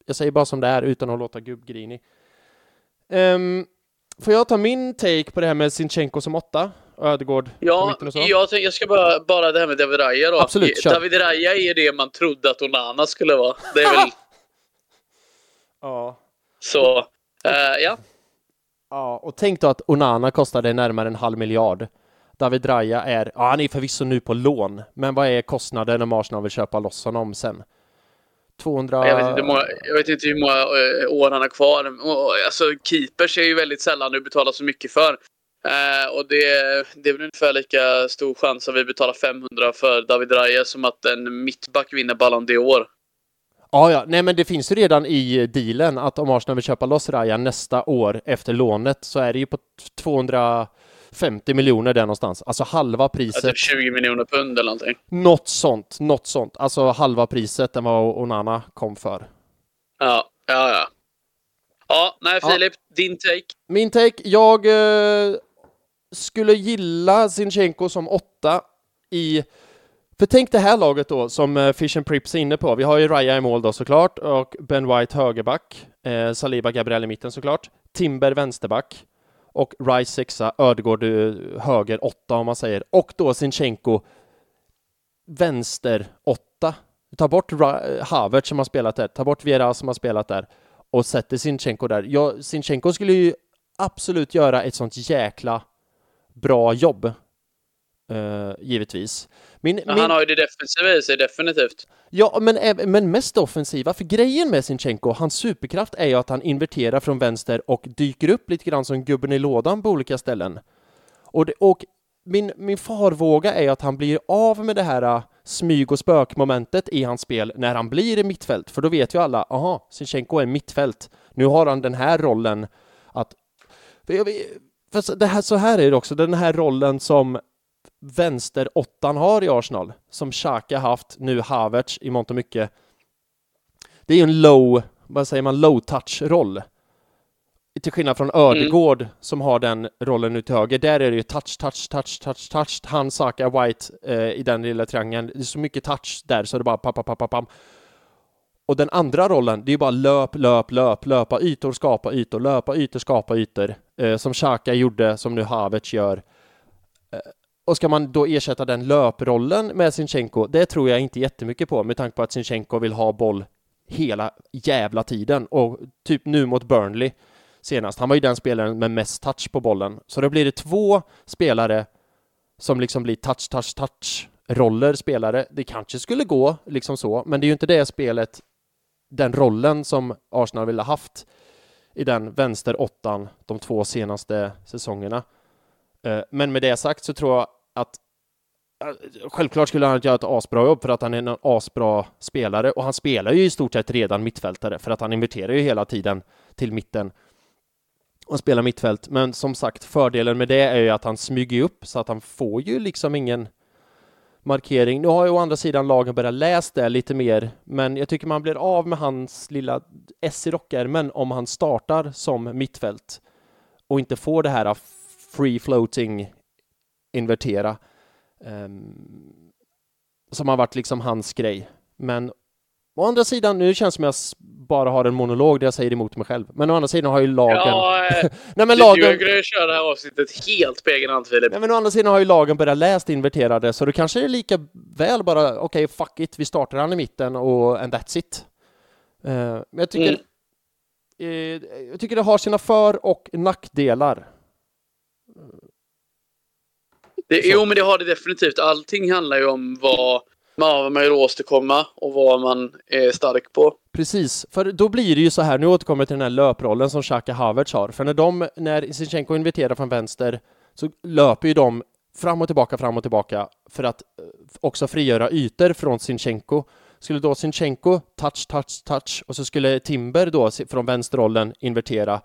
jag säger bara som det är utan att låta gubbgrinig. Um, får jag ta min take på det här med Sinchenko som åtta? Ödegård Ja, jag, jag ska bara, bara det här med David Raya då. Absolut, kör. David Raya är det man trodde att Onana skulle vara. Det är väl... ja. Så, uh, ja. Ja, och tänk då att Onana kostade närmare en halv miljard. David Raya är, ja han är förvisso nu på lån, men vad är kostnaden om Arsenal vill köpa loss honom sen? 200... Jag vet inte hur många, jag vet inte hur många eh, år han har kvar. Alltså keepers är ju väldigt sällan du betalar så mycket för. Uh, och det, det är väl ungefär lika stor chans att vi betalar 500 för David Raya som att en mittback vinner Ballon d'Or. Ja, ja, nej men det finns ju redan i dealen att om Arsenal vill köpa loss Raja nästa år efter lånet så är det ju på 250 miljoner där någonstans. Alltså halva priset. Ja, typ 20 miljoner pund eller någonting. Något sånt, något sånt. Alltså halva priset än vad Onana kom för. Ja, ja, ja. Ja, nej Filip, ja. din take? Min take? Jag eh, skulle gilla Zinchenko som åtta i För tänk det här laget då, som eh, Fish and Prips är inne på. Vi har ju Raya i mål då såklart, och Ben White högerback, eh, Saliba Gabriel i mitten såklart, Timber vänsterback, och Rice sexa, Ödegård eh, höger åtta om man säger, och då Sinchenko vänster åtta. Ta bort eh, Havertz som har spelat där, ta bort Vera som har spelat där och sätter Sinchenko där. Ja, Sinchenko skulle ju absolut göra ett sånt jäkla bra jobb. Uh, givetvis. Min, min... Han har ju det defensiva i sig, definitivt. Ja, men, men mest offensiva. För grejen med Sinchenko, hans superkraft är ju att han inverterar från vänster och dyker upp lite grann som gubben i lådan på olika ställen. Och, det, och min, min farvåga är att han blir av med det här äh, smyg och spökmomentet i hans spel när han blir i mittfält, för då vet ju alla, aha, Sinchenko är mittfält. Nu har han den här rollen att... För det här, så här är det också, den här rollen som vänsteråttan har i Arsenal, som Xhaka haft, nu Havertz i mångt och mycket. Det är ju en low, vad säger man, low touch-roll. Till skillnad från Ödegård mm. som har den rollen nu till höger, där är det ju touch, touch, touch, touch, touch, han, Saka, White eh, i den lilla triangeln. Det är så mycket touch där så det bara pam, pam, pam, pam. Och den andra rollen, det är ju bara löp, löp, löp, löpa ytor, skapa ytor, löpa ytor, skapa ytor. Eh, som Xhaka gjorde, som nu Havertz gör. Eh, och ska man då ersätta den löprollen med Sinchenko, det tror jag inte jättemycket på med tanke på att Sinchenko vill ha boll hela jävla tiden och typ nu mot Burnley senast. Han var ju den spelaren med mest touch på bollen. Så då blir det två spelare som liksom blir touch, touch, touch roller spelare. Det kanske skulle gå liksom så, men det är ju inte det spelet, den rollen som Arsenal ville haft i den vänster åttan de två senaste säsongerna. Eh, men med det sagt så tror jag att eh, Självklart skulle han göra ett asbra jobb för att han är en asbra spelare och han spelar ju i stort sett redan mittfältare för att han inverterar ju hela tiden till mitten och spelar mittfält. Men som sagt, fördelen med det är ju att han smyger upp så att han får ju liksom ingen markering. Nu har ju å andra sidan lagen börjat läsa det lite mer, men jag tycker man blir av med hans lilla S i rockärmen om han startar som mittfält och inte får det här free floating invertera um, som har varit liksom hans grej. Men Å andra sidan, nu känns det som jag bara har en monolog där jag säger emot mig själv. Men å andra sidan har ju lagen... Ja, Nej, men lagen... Du köra det här avsnittet helt på egen hand, Filip. Nej, men å andra sidan har ju lagen börjat läst inverterade, så det kanske är lika väl bara, okej, okay, fuck it, vi startar han i mitten och and that's it. Uh, men jag tycker... Mm. Uh, jag tycker det har sina för och nackdelar. Det, jo, men det har det definitivt. Allting handlar ju om vad vad man vill åstadkomma och vad man är stark på. Precis, för då blir det ju så här, nu återkommer jag till den här löprollen som Xhaka Havertz har, för när de, när Sinchenko inviterar från vänster så löper ju de fram och tillbaka, fram och tillbaka för att eh, också frigöra ytor från Sinchenko. Skulle då Sinchenko touch, touch, touch och så skulle Timber då från vänsterrollen invertera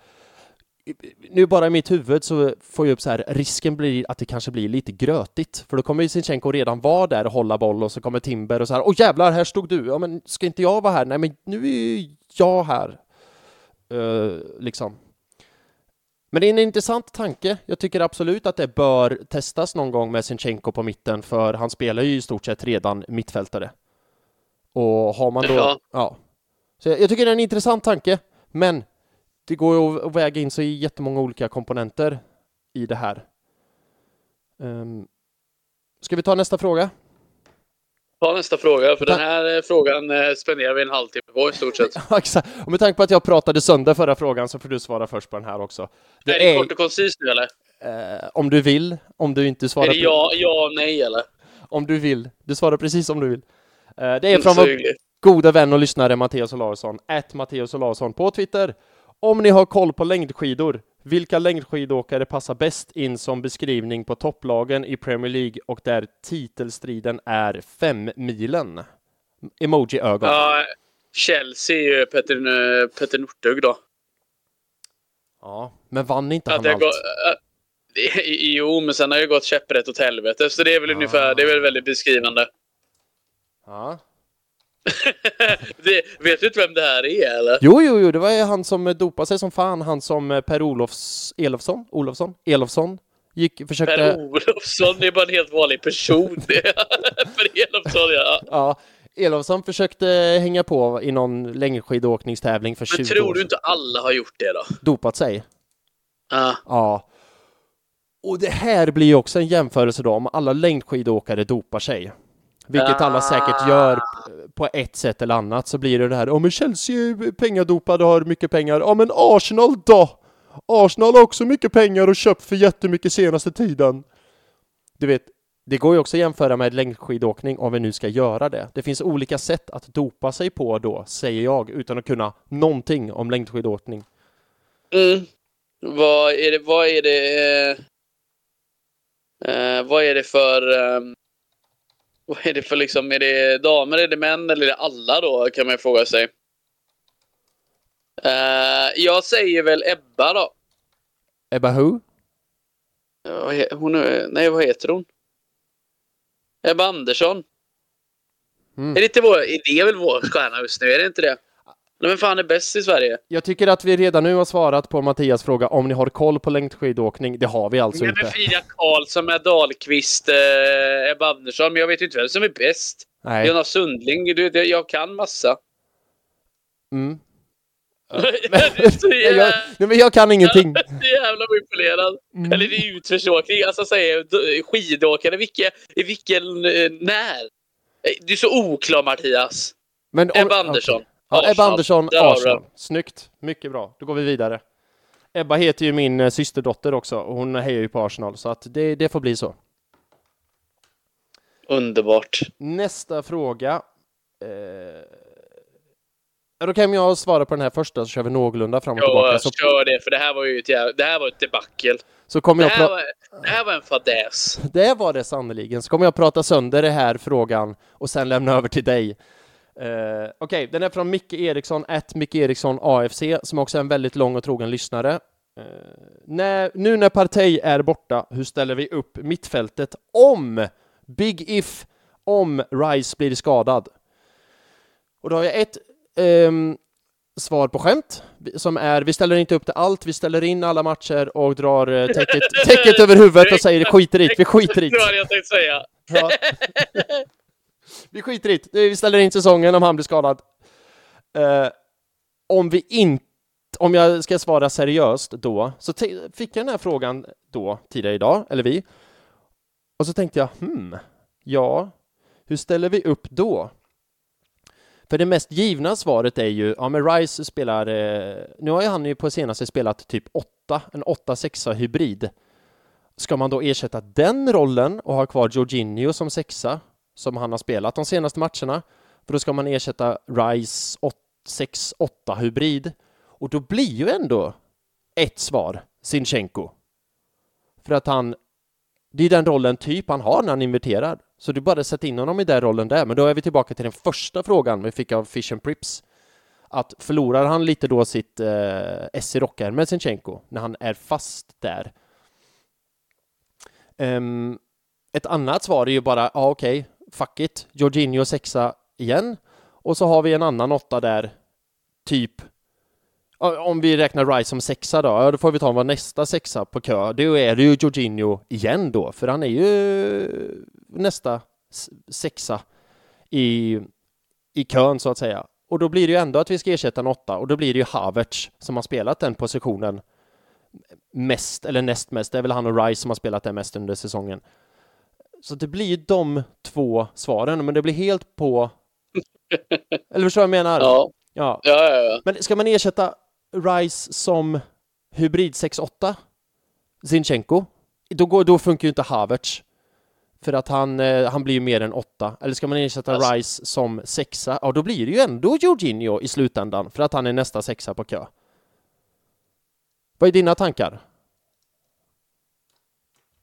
nu bara i mitt huvud så får jag upp så här, risken blir att det kanske blir lite grötigt, för då kommer ju Sinchenko redan vara där och hålla boll och så kommer Timber och så här, åh jävlar, här stod du, ja men ska inte jag vara här? Nej men nu är ju jag här. Uh, liksom. Men det är en intressant tanke. Jag tycker absolut att det bör testas någon gång med Sinchenko på mitten, för han spelar ju i stort sett redan mittfältare. Och har man då... Ja. ja. Så jag, jag tycker det är en intressant tanke, men det går ju att väga in så jättemånga olika komponenter i det här. Um, ska vi ta nästa fråga? Ta nästa fråga, för den här eh, frågan eh, spenderar vi en halvtimme på i stort sett. exakt. Och med tanke på att jag pratade sönder förra frågan så får du svara först på den här också. Det är det är kort och koncist nu eller? Eh, om du vill, om du inte svarar... Är det ja, ja, nej eller? Om du vill. Du svarar precis som du vill. Eh, det är från vår goda vän och lyssnare Matteus Olausson, ett Matteus Olausson på Twitter. Om ni har koll på längdskidor, vilka längdskidåkare passar bäst in som beskrivning på topplagen i Premier League och där titelstriden är fem milen? Emoji-ögon. Ja, Chelsea är ju Petter, Petter Northug då. Ja, men vann inte han allt? Går, äh, jo, men sen har det gått käpprätt åt helvete, så det är väl ah. ungefär, det är väl väldigt beskrivande. Ja, det, vet du inte vem det här är eller? Jo, jo, jo, det var ju han som dopade sig som fan, han som eh, Per Olofs, Elofsson, Olofsson, Elofsson gick, försökte... Per Olofsson, det är bara en helt vanlig person för Elofsson, ja. ja. Elofsson försökte hänga på i någon längdskidåkningstävling för 20 år sedan. Men tror du inte alla har gjort det då? Dopat sig? Ja. Ja. Och det här blir ju också en jämförelse då om alla längdskidåkare dopar sig. Vilket alla säkert gör på ett sätt eller annat så blir det det här, ja men Chelsea är pengadopade och har mycket pengar, ja men Arsenal då? Arsenal har också mycket pengar och köpt för jättemycket senaste tiden. Du vet, det går ju också att jämföra med längdskidåkning om vi nu ska göra det. Det finns olika sätt att dopa sig på då, säger jag, utan att kunna någonting om längdskidåkning. Mm. Vad är det, vad är det, eh, vad är det för, eh, vad är det för liksom, är det damer, är det män eller är det alla då, kan man fråga sig. Eh, jag säger väl Ebba då. Ebba who? Hon är, nej, vad heter hon? Ebba Andersson. Mm. Är, det inte vår, är det väl vår stjärna just nu? Är det inte det? Men vem fan är bäst i Sverige? Jag tycker att vi redan nu har svarat på Mattias fråga om ni har koll på längdskidåkning. Det har vi alltså Nej, inte. Med Frida Karlsson, med Dahlqvist, eh, Ebba Andersson. Men jag vet inte vem som är bäst. Nej. Jonas Sundling. Du, det, jag kan massa. Mm. jag, men jag kan ingenting. så jävla imponerad. Mm. Eller det är utförsåkning. Alltså säger skidåkare. Vilka, vilken, eh, när? Eh, du är så oklar Mattias. Men, Ebba Andersson. Okay. Ja, Ebba Andersson, Arsenal. Snyggt. Mycket bra. Då går vi vidare. Ebba heter ju min eh, systerdotter också och hon hejar ju på Arsenal så att det, det får bli så. Underbart. Nästa fråga. Eh... Då kan jag svara på den här första så kör vi någorlunda fram och ja, tillbaka. Så... kör det för det här var ju ett, jävla... det här var ett debacle. Så kommer det, jag här var... det här var en fadäs. Det var det sannerligen. Så kommer jag prata sönder det här frågan och sen lämna över till dig. Uh, Okej, okay, den är från Micke Eriksson, ett Micke Eriksson AFC, som också är en väldigt lång och trogen lyssnare. Uh, när, nu när Partey är borta, hur ställer vi upp mittfältet om, big if, om Rice blir skadad? Och då har jag ett um, svar på skämt, som är vi ställer inte upp till allt, vi ställer in alla matcher och drar uh, täcket, täcket över huvudet och säger skiter i vi skiter i det. var det jag tänkte säga. Vi skiter i det. Vi ställer in säsongen om han blir skadad. Uh, om vi inte om jag ska svara seriöst då, så fick jag den här frågan då, tidigare idag, eller vi. Och så tänkte jag, hmm, ja, hur ställer vi upp då? För det mest givna svaret är ju, ja men Rice spelar, eh, nu har ju han ju på senaste spelat typ 8, en 8-6 hybrid. Ska man då ersätta den rollen och ha kvar Jorginho som sexa, som han har spelat de senaste matcherna, för då ska man ersätta Rice 6-8 hybrid. Och då blir ju ändå ett svar Sinchenko. För att han, det är den rollen typ han har när han inverterar. Så du bara sätter in honom i den rollen där. Men då är vi tillbaka till den första frågan vi fick av Fish and Prips. Att förlorar han lite då sitt eh, S i rockar med Sinchenko när han är fast där? Um, ett annat svar är ju bara, ja ah, okej, okay, fuck it, Jorginho sexa igen. Och så har vi en annan åtta där, typ om vi räknar Rice som sexa då, ja, då får vi ta vår nästa sexa på kö. Då är det ju Jorginho igen då, för han är ju nästa sexa i, i kön så att säga. Och då blir det ju ändå att vi ska ersätta en åtta och då blir det ju Havertz som har spelat den positionen mest, eller näst mest. Det är väl han och Rice som har spelat den mest under säsongen. Så det blir ju de två svaren, men det blir helt på... Eller förstår du vad jag menar? Ja. Ja. Ja, ja, ja. Men ska man ersätta Rice som hybrid 6-8, Zinchenko, då, går, då funkar ju inte Havertz. För att han, eh, han blir ju mer än 8. Eller ska man ersätta alltså. Rice som sexa, ja då blir det ju ändå Jorginho i slutändan, för att han är nästa sexa på kö. Vad är dina tankar?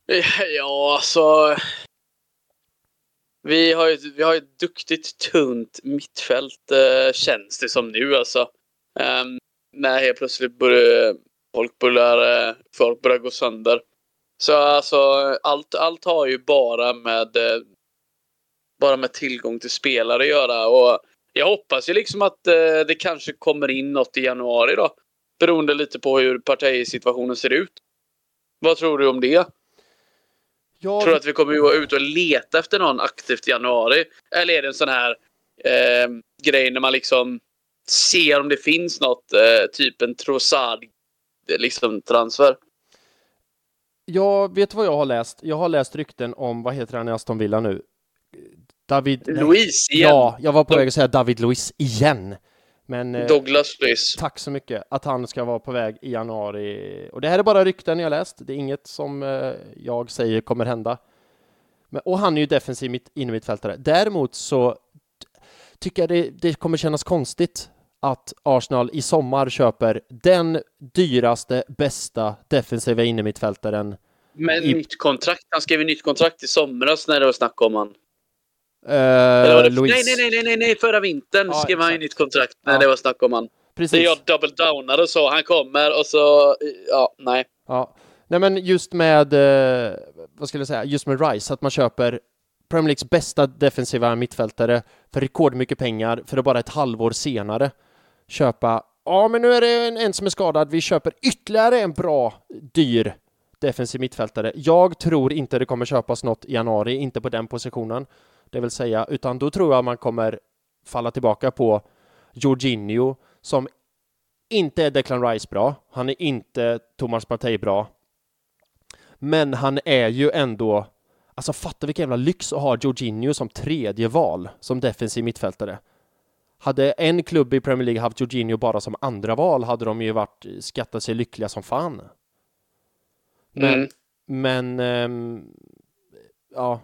Ja, alltså... Vi har ju, vi har ett duktigt, tunt mittfält, eh, känns det som nu alltså. Um, när helt plötsligt börjar folk börjar, eh, folk börjar gå sönder. Så alltså, allt, allt har ju bara med, eh, bara med tillgång till spelare att göra. Och jag hoppas ju liksom att eh, det kanske kommer in något i januari då. Beroende lite på hur partisituationen ser ut. Vad tror du om det? Jag tror att vi kommer att vara ute och leta efter någon aktivt i januari. Eller är det en sån här eh, grej när man liksom ser om det finns något, eh, typ en Trossard liksom transfer? Jag vet vad jag har läst. Jag har läst rykten om, vad heter han i Aston Villa nu? David... Luis igen. Ja, jag var på väg att säga David Luis igen. Men, eh, Douglas Luis. Tack så mycket. Att han ska vara på väg i januari. Och det här är bara rykten jag läst. Det är inget som eh, jag säger kommer hända. Men, och han är ju defensiv mitt, innermittfältare. Däremot så tycker jag det, det kommer kännas konstigt att Arsenal i sommar köper den dyraste, bästa defensiva innermittfältaren. Men i... nytt kontrakt? Han skrev nytt kontrakt i somras när det var snack om han. Uh, nej, nej, nej, nej, nej, förra vintern ja, skrev han nytt kontrakt när ja. det var snack om han. Precis. Det jag double downade och så. Han kommer och så, ja, nej. Ja, nej men just med, eh, vad skulle jag säga, just med Rice, att man köper Premier Leagues bästa defensiva mittfältare för rekordmycket pengar för att bara ett halvår senare köpa, ja men nu är det en, en som är skadad, vi köper ytterligare en bra, dyr defensiv mittfältare. Jag tror inte det kommer köpas något i januari, inte på den positionen, det vill säga, utan då tror jag man kommer falla tillbaka på Jorginho som inte är Declan Rice bra, han är inte Thomas Partey bra, men han är ju ändå Alltså fatta vilken jävla lyx att ha Jorginho som tredje val som defensiv mittfältare. Hade en klubb i Premier League haft Jorginho bara som andra val hade de ju varit skattat sig lyckliga som fan. Men, mm. men ähm, ja.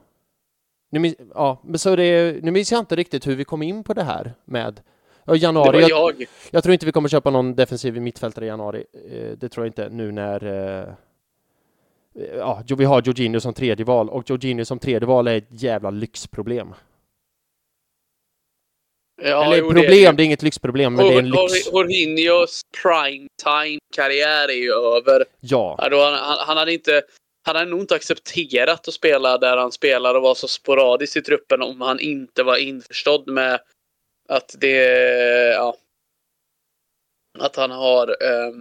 Nu, ja, men så det, nu minns jag inte riktigt hur vi kom in på det här med ja, januari. Det jag. Jag, jag. tror inte vi kommer köpa någon defensiv mittfältare i januari. Eh, det tror jag inte nu när eh, ja, vi har Jorginho som tredje val och Jorginho som tredje val är ett jävla lyxproblem. Ja, Eller jo, problem, det är, det är inget lyxproblem, men Hor det är en lyx. Jorginhos prime time karriär är ju över. Ja. Han, han, han, hade inte, han hade nog inte accepterat att spela där han spelar och vara så sporadisk i truppen om han inte var införstådd med att det, ja, att han har eh,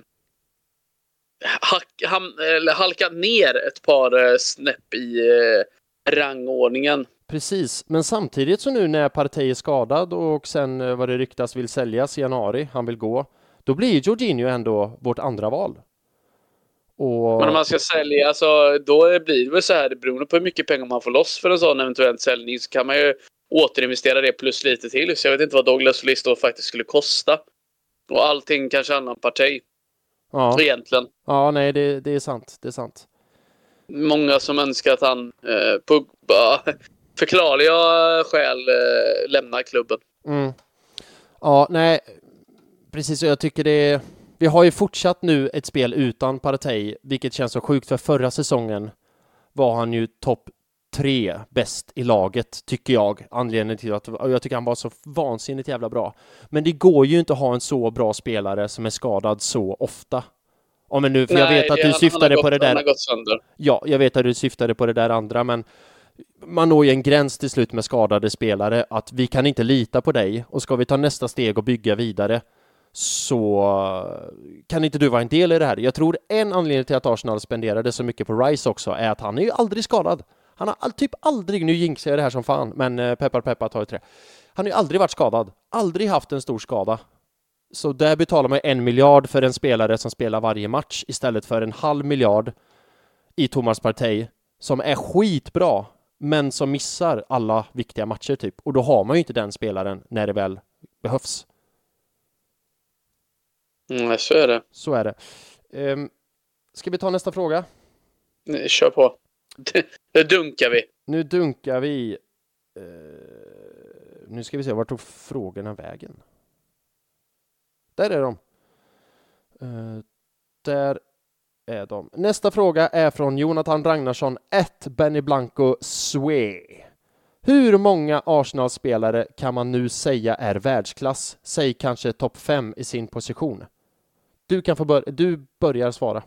hack, ham, eller halkat ner ett par eh, snäpp i eh, rangordningen. Precis, men samtidigt så nu när Partey är skadad och sen eh, vad det ryktas vill säljas i januari, han vill gå, då blir Jorginho ändå vårt andra val. Och... Men om man ska sälja, så då blir det väl så här, beroende på hur mycket pengar man får loss för en sån eventuell säljning, så kan man ju återinvestera det plus lite till. Så jag vet inte vad Douglas List då faktiskt skulle kosta. Och allting kanske annan parti. Ja. Egentligen. Ja, nej, det, det är sant. Det är sant. Många som önskar att han eh, på förklarliga skäl eh, lämnar klubben. Mm. Ja, nej, precis. Jag tycker det är... Vi har ju fortsatt nu ett spel utan Partey, vilket känns så sjukt för förra säsongen var han ju topp tre bäst i laget, tycker jag. Anledningen till att jag tycker han var så vansinnigt jävla bra. Men det går ju inte att ha en så bra spelare som är skadad så ofta. Om nu, för Nej, jag vet att du syftade på det där. Ja, jag vet att du syftade på det där andra, men man når ju en gräns till slut med skadade spelare att vi kan inte lita på dig och ska vi ta nästa steg och bygga vidare så kan inte du vara en del i det här. Jag tror en anledning till att Arsenal spenderade så mycket på Rice också är att han är ju aldrig skadad. Han har all, typ aldrig, nu jinxar jag det här som fan, men eh, peppar peppar tar ju trä. Han har ju aldrig varit skadad, aldrig haft en stor skada. Så där betalar man en miljard för en spelare som spelar varje match istället för en halv miljard i Thomas Partey som är skitbra men som missar alla viktiga matcher typ. Och då har man ju inte den spelaren när det väl behövs. Mm, så är det. Så är det. Um, ska vi ta nästa fråga? Kör på. Nu dunkar vi. Nu dunkar vi. Uh, nu ska vi se, vart tog frågorna vägen? Där är de. Uh, där är de. Nästa fråga är från Jonathan Ragnarsson, 1 Benny Blanco Swe. Hur många Arsenal-spelare kan man nu säga är världsklass? Säg kanske topp 5 i sin position. Du kan få börja, du börjar svara.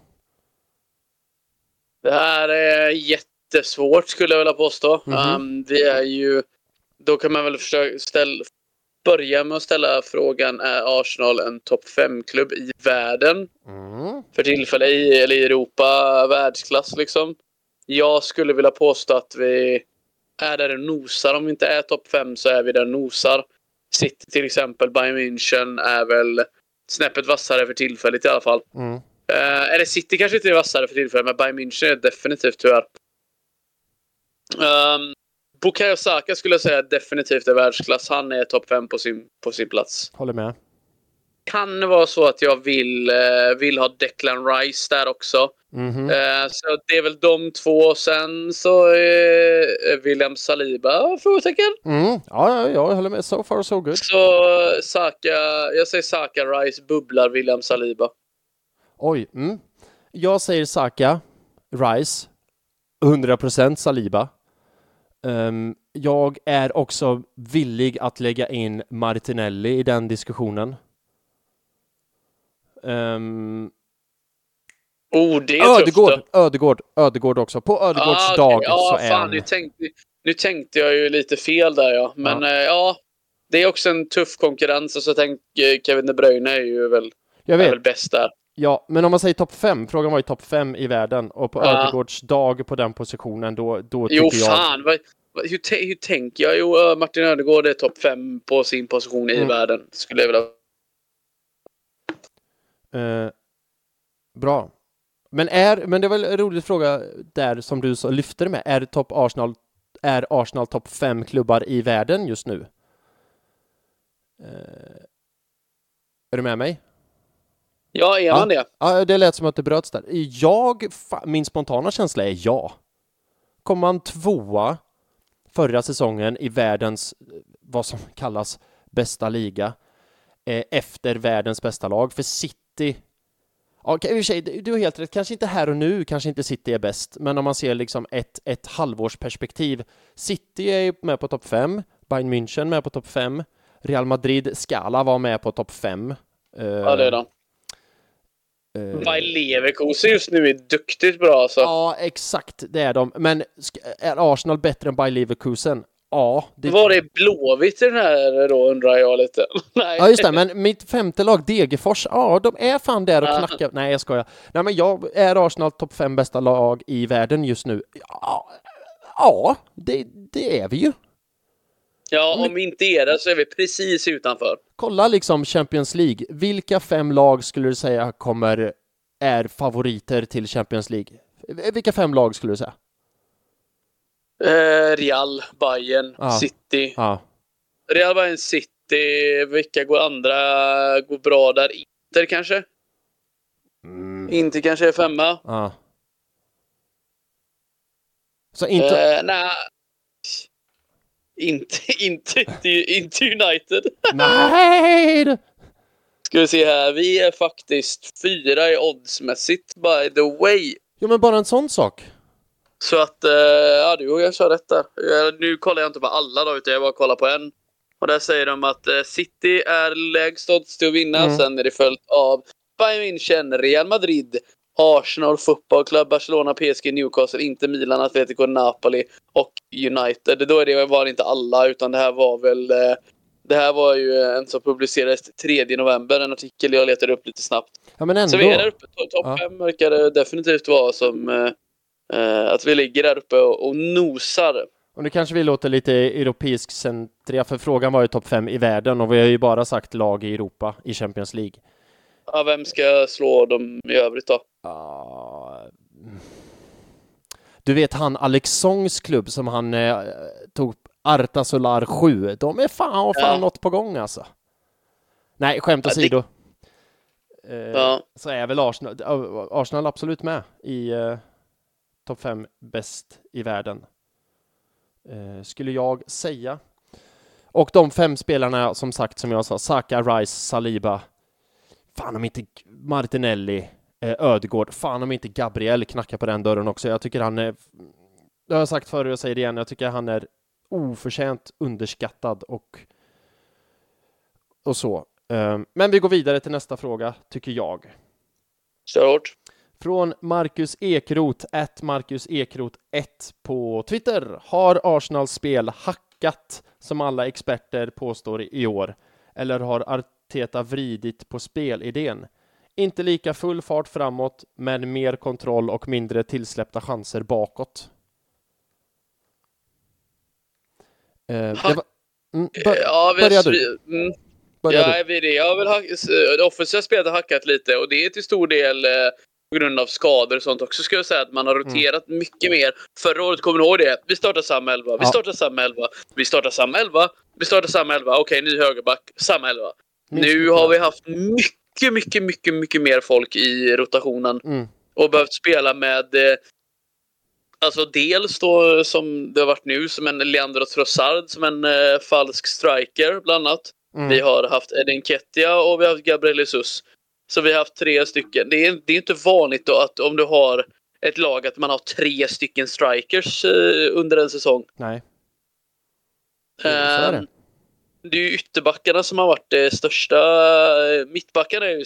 Det här är jättesvårt skulle jag vilja påstå. Mm -hmm. um, vi är ju, då kan man väl försöka ställa, börja med att ställa frågan, är Arsenal en topp 5-klubb i världen? Mm. För tillfället, i, eller i Europa, världsklass liksom. jag skulle vilja påstå att vi är där och nosar. Om vi inte är topp 5 så är vi där och nosar. City till exempel, Bayern München är väl snäppet vassare för tillfället i alla fall. Mm. Uh, eller City kanske inte är vassare för tillfället, men Bayern München är definitivt tyvärr. Um, Bukayo Saka skulle jag säga definitivt är världsklass. Han är topp 5 på sin, på sin plats. Håller med. Kan det vara så att jag vill, uh, vill ha Declan Rice där också. Mm så det är väl de två. Sen så är William Saliba frågetecken. Mm. Ja, ja, jag håller med. So far so good. Så Saka, jag säger Saka, Rice, bubblar William Saliba. Oj. Mm. Jag säger Saka, Rice, 100% Saliba. Um, jag är också villig att lägga in Martinelli i den diskussionen. Um, oh, det är Ödegård, tufft Ödegård, Ödegård också. På Ödegårds ah, dag ah, så fan, är han... Nu tänkte, nu tänkte jag ju lite fel där ja. Men ja, eh, ja det är också en tuff konkurrens. Och så tänk, Kevin De Bruyne är ju väl, jag vet. Är väl bäst där. Ja, men om man säger topp fem, frågan var ju topp fem i världen och på ja. Ödegårds dag på den positionen då, då tycker jo, jag... fan! Vad, hur, hur tänker jag? Jo, Martin Ödegård är topp fem på sin position i mm. världen, skulle jag vilja... Eh, bra. Men, är, men det var en rolig fråga där som du så lyfter med. Är, top Arsenal, är Arsenal topp fem klubbar i världen just nu? Eh, är du med mig? Ja, är man det? Ja, det lät som att det bröts där. Jag, min spontana känsla är ja. Kommer man tvåa förra säsongen i världens, vad som kallas bästa liga, eh, efter världens bästa lag, för City Ja, i och för sig, du har helt rätt. Kanske inte här och nu, kanske inte City är bäst, men om man ser liksom ett, ett halvårsperspektiv. City är med på topp 5, Bayern München med på topp 5, Real Madrid, Scala var med på topp 5. Ja, det är de. Uh, Bayer Leverkusen just nu är duktigt bra alltså. Ja, exakt, det är de. Men är Arsenal bättre än Bayer Leverkusen? Ja. Det... Var är Blåvitt i den här då, undrar jag lite. Nej. Ja, just det, men mitt femte lag, Degerfors, ja, de är fan där och knackar. Nej, jag skojar. Nej, men jag är Arsenal topp fem bästa lag i världen just nu. Ja, ja det, det är vi ju. Ja, om vi inte är det så är vi precis utanför. Kolla liksom Champions League. Vilka fem lag skulle du säga kommer är favoriter till Champions League? Vilka fem lag skulle du säga? Eh, Real, Bayern, ja. City. Ja. Real, Bayern, City. Vilka går andra går bra där? Inter kanske? Mm. Inter kanske är femma. Ja. Så inte... Eh, nej, inte, inte, inte United. Nej! Ska vi se här. Vi är faktiskt fyra i oddsmässigt, by the way. Jo, men bara en sån sak. Så att, eh, ja du jag kör rätt där. Nu kollar jag inte på alla då, utan jag bara kollar på en. Och där säger de att eh, City är lägst odds till att vinna. Mm. Sen är det följt av Bayern München, Real Madrid, Arsenal Football Club, Barcelona, PSG, Newcastle, inte Milan, Atletico, Napoli och United. Då är det, var det inte alla, utan det här var väl... Eh, det här var ju en som publicerades 3 november, en artikel jag letade upp lite snabbt. Ja, men ändå. Så vi är där uppe. Topp 5 ja. verkar det definitivt vara som... Eh, eh, att vi ligger där uppe och, och nosar. Och nu kanske vi låter lite europeisk centriga, för frågan var ju topp 5 i världen och vi har ju bara sagt lag i Europa i Champions League. Ja, vem ska slå dem i övrigt då? Uh, du vet han Alex Songs klubb som han eh, tog Arta Solar 7. De är fan, och fan ja. något på gång alltså. Nej, skämt åsido. Ja, det... eh, ja. Så är väl Arsenal, Arsenal absolut med i eh, topp fem bäst i världen. Eh, skulle jag säga. Och de fem spelarna som sagt som jag sa, Saka, Rice, Saliba, fan om inte Martinelli, eh, Ödegård, fan om inte Gabriel knackar på den dörren också. Jag tycker han är, det har jag sagt förr och jag säger det igen, jag tycker han är oförtjänt underskattad och, och så. Eh, men vi går vidare till nästa fråga, tycker jag. Kör hårt. Från Marcus Ekrot, ett Marcus Ekrot 1 på Twitter. Har Arsenals spel hackat som alla experter påstår i år? Eller har Arteta vridit på spelidén? Inte lika full fart framåt, men mer kontroll och mindre tillsläppta chanser bakåt. Eh, var, mm, bör, ja, börja du. Mm, börja ja, du. Det, jag har väl det offensiva spelet har hackat lite och det är till stor del eh, på grund av skador och sånt också ska jag säga att man har roterat mm. mycket mer. Förra året, kommer ni ihåg det? Vi startar samma elva, vi startar samma elva, vi startar samma elva, vi startar samma elva, okej ny högerback, samma elva. Nu har vi haft mycket, mycket, mycket, mycket mer folk i rotationen. Mm. Och behövt spela med eh, Alltså dels då som det har varit nu som en Leandro Trossard som en eh, falsk striker bland annat. Mm. Vi har haft Edin Kettia och vi har haft Gabriel Jesus. Så vi har haft tre stycken. Det är, det är inte vanligt då att om du har ett lag att man har tre stycken strikers eh, under en säsong. Nej. Um, är det. det är ju ytterbackarna som har varit det största. Mittbackarna är ju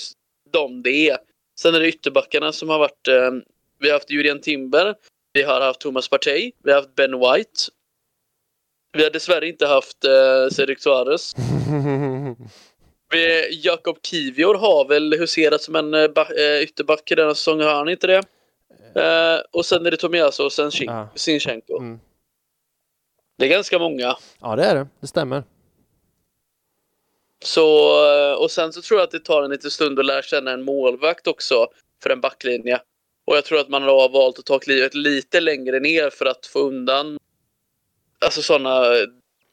de det är. Sen är det ytterbackarna som har varit. Um, vi har haft Julian Timber. Vi har haft Thomas Partey. Vi har haft Ben White. Vi har dessvärre inte haft uh, Cedric Suarez. Jakob Kivior har väl huserat som en uh, ytterback i denna säsongen, har han inte det? Uh, och sen är det Tomiaso och sen ja. Sinchenko. Mm. Det är ganska många. Ja, det är det. Det stämmer. Så, och sen så tror jag att det tar en liten stund att lära känna en målvakt också för en backlinje. Och jag tror att man har valt att ta klivet lite längre ner för att få undan alltså sådana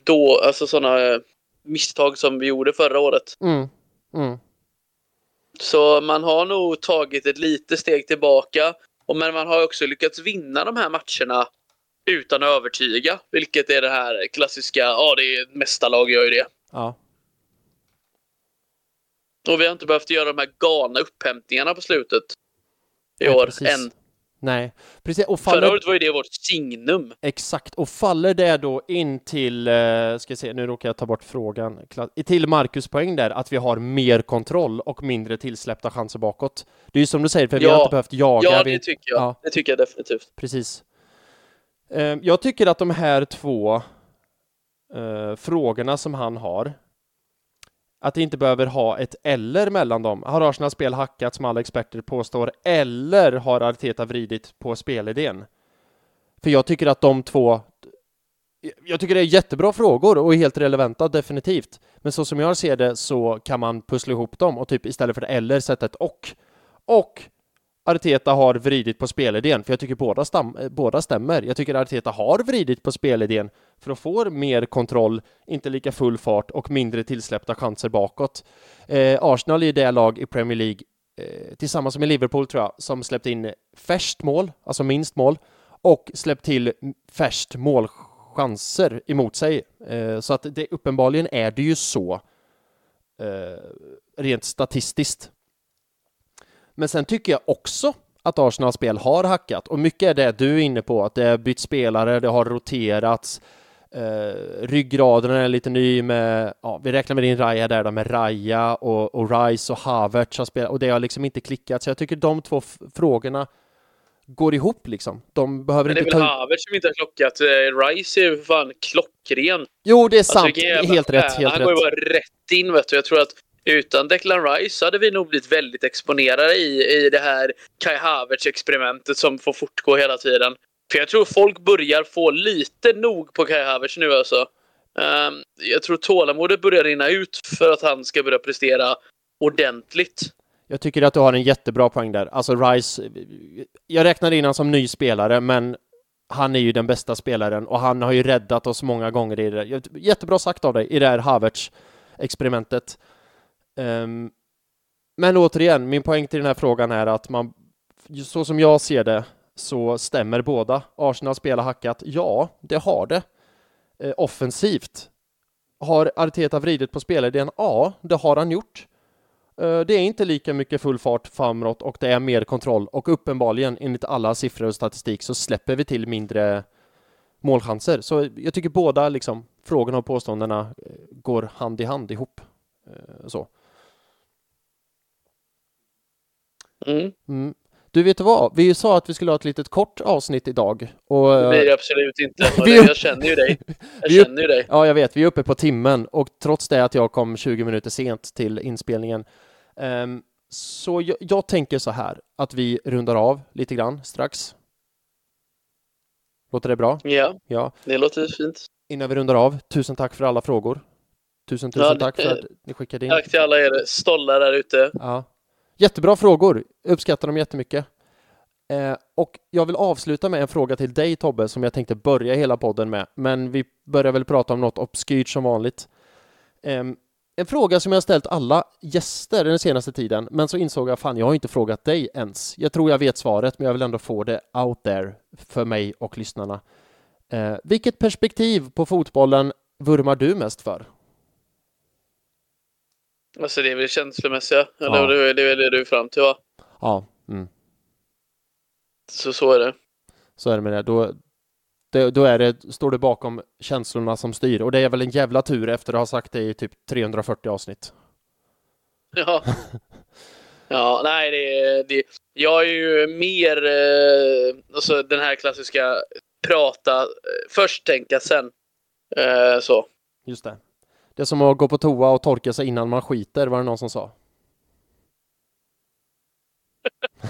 då, alltså sådana misstag som vi gjorde förra året. Mm. Mm. Så man har nog tagit ett litet steg tillbaka. Och men man har också lyckats vinna de här matcherna utan att övertyga. Vilket är det här klassiska, ja det är mesta lag gör ju det. Ja. Och vi har inte behövt göra de här galna upphämtningarna på slutet i år precis. än. Nej, precis. Och faller... Förra året var ju det vårt signum. Exakt, och faller det då in till, uh, ska se, nu råkar jag ta bort frågan, till Marcus poäng där, att vi har mer kontroll och mindre tillsläppta chanser bakåt. Det är ju som du säger, för ja. vi har inte behövt jaga. Ja, det vi... tycker jag. Ja. Det tycker jag definitivt. Precis. Uh, jag tycker att de här två uh, frågorna som han har, att det inte behöver ha ett eller mellan dem. Har Arsenals spel hackat som alla experter påstår, eller har Arteta vridit på spelidén? För jag tycker att de två jag tycker det är jättebra frågor och helt relevanta, definitivt. Men så som jag ser det så kan man pussla ihop dem och typ istället för det eller sätta ett och. Och Arteta har vridit på spelidén, för jag tycker båda, stam, båda stämmer. Jag tycker Arteta har vridit på spelidén för att få mer kontroll, inte lika full fart och mindre tillsläppta chanser bakåt. Eh, Arsenal är det lag i Premier League, eh, tillsammans med Liverpool tror jag, som släppt in färst mål, alltså minst mål, och släppt till färst målchanser emot sig. Eh, så att det uppenbarligen är det ju så, eh, rent statistiskt. Men sen tycker jag också att Arsenals spel har hackat och mycket är det du är inne på, att det har bytt spelare, det har roterats, eh, ryggraden är lite ny med, ja, vi räknar med din Raja där då, med Raja och, och Rice och Havertz har spelat och det har liksom inte klickat, så jag tycker de två frågorna går ihop liksom. De behöver inte ta... Men det är väl Havertz som inte har klockat. Eh, Rice är ju fan klockren. Jo, det är alltså, sant. Alltså, helt rätt. Helt han rätt. går ju bara rätt in, vet du. Jag tror att utan Declan Rice så hade vi nog blivit väldigt exponerade i, i det här Kai Havertz-experimentet som får fortgå hela tiden. För jag tror folk börjar få lite nog på Kai Havertz nu alltså. Um, jag tror tålamodet börjar rinna ut för att han ska börja prestera ordentligt. Jag tycker att du har en jättebra poäng där. Alltså Rice, jag räknar in honom som ny spelare, men han är ju den bästa spelaren och han har ju räddat oss många gånger i det. Jättebra sagt av dig i det här Havertz-experimentet. Um, men återigen, min poäng till den här frågan är att man, så som jag ser det, så stämmer båda. Arsenal spelar hackat, ja, det har det. Eh, offensivt. Har Arteta vridit på spelidén? Ja, det har han gjort. Eh, det är inte lika mycket full fart framåt och det är mer kontroll och uppenbarligen enligt alla siffror och statistik så släpper vi till mindre målchanser. Så jag tycker båda liksom frågorna och påståendena eh, går hand i hand ihop. Eh, så. Mm. Mm. Du vet vad? Vi sa att vi skulle ha ett litet kort avsnitt idag. Och, det blir det absolut inte. vi, jag känner ju dig. Jag vi, känner ju dig. Ja, jag vet. Vi är uppe på timmen och trots det att jag kom 20 minuter sent till inspelningen. Um, så jag, jag, tänker så här att vi rundar av lite grann strax. Låter det bra? Ja, ja. det låter fint. Innan vi rundar av, tusen tack för alla frågor. Tusen, tusen ja, tack för att ni skickade in. Tack till alla er stollar där ute. Ja. Jättebra frågor. Uppskattar dem jättemycket. Eh, och jag vill avsluta med en fråga till dig Tobbe som jag tänkte börja hela podden med. Men vi börjar väl prata om något obskyrt som vanligt. Eh, en fråga som jag ställt alla gäster den senaste tiden, men så insåg jag fan, jag har inte frågat dig ens. Jag tror jag vet svaret, men jag vill ändå få det out there för mig och lyssnarna. Eh, vilket perspektiv på fotbollen vurmar du mest för? Alltså det är väl känslomässiga, eller ja. det, är, det är det du är fram till va? Ja. Mm. Så så är det. Så är det med det. Då, det, då är det, står det bakom känslorna som styr och det är väl en jävla tur efter att ha sagt det i typ 340 avsnitt. Ja. Ja, nej, det, det, jag är ju mer eh, alltså den här klassiska prata eh, först, tänka sen. Eh, så. Just det. Det är som att gå på toa och torka sig innan man skiter, var det någon som sa.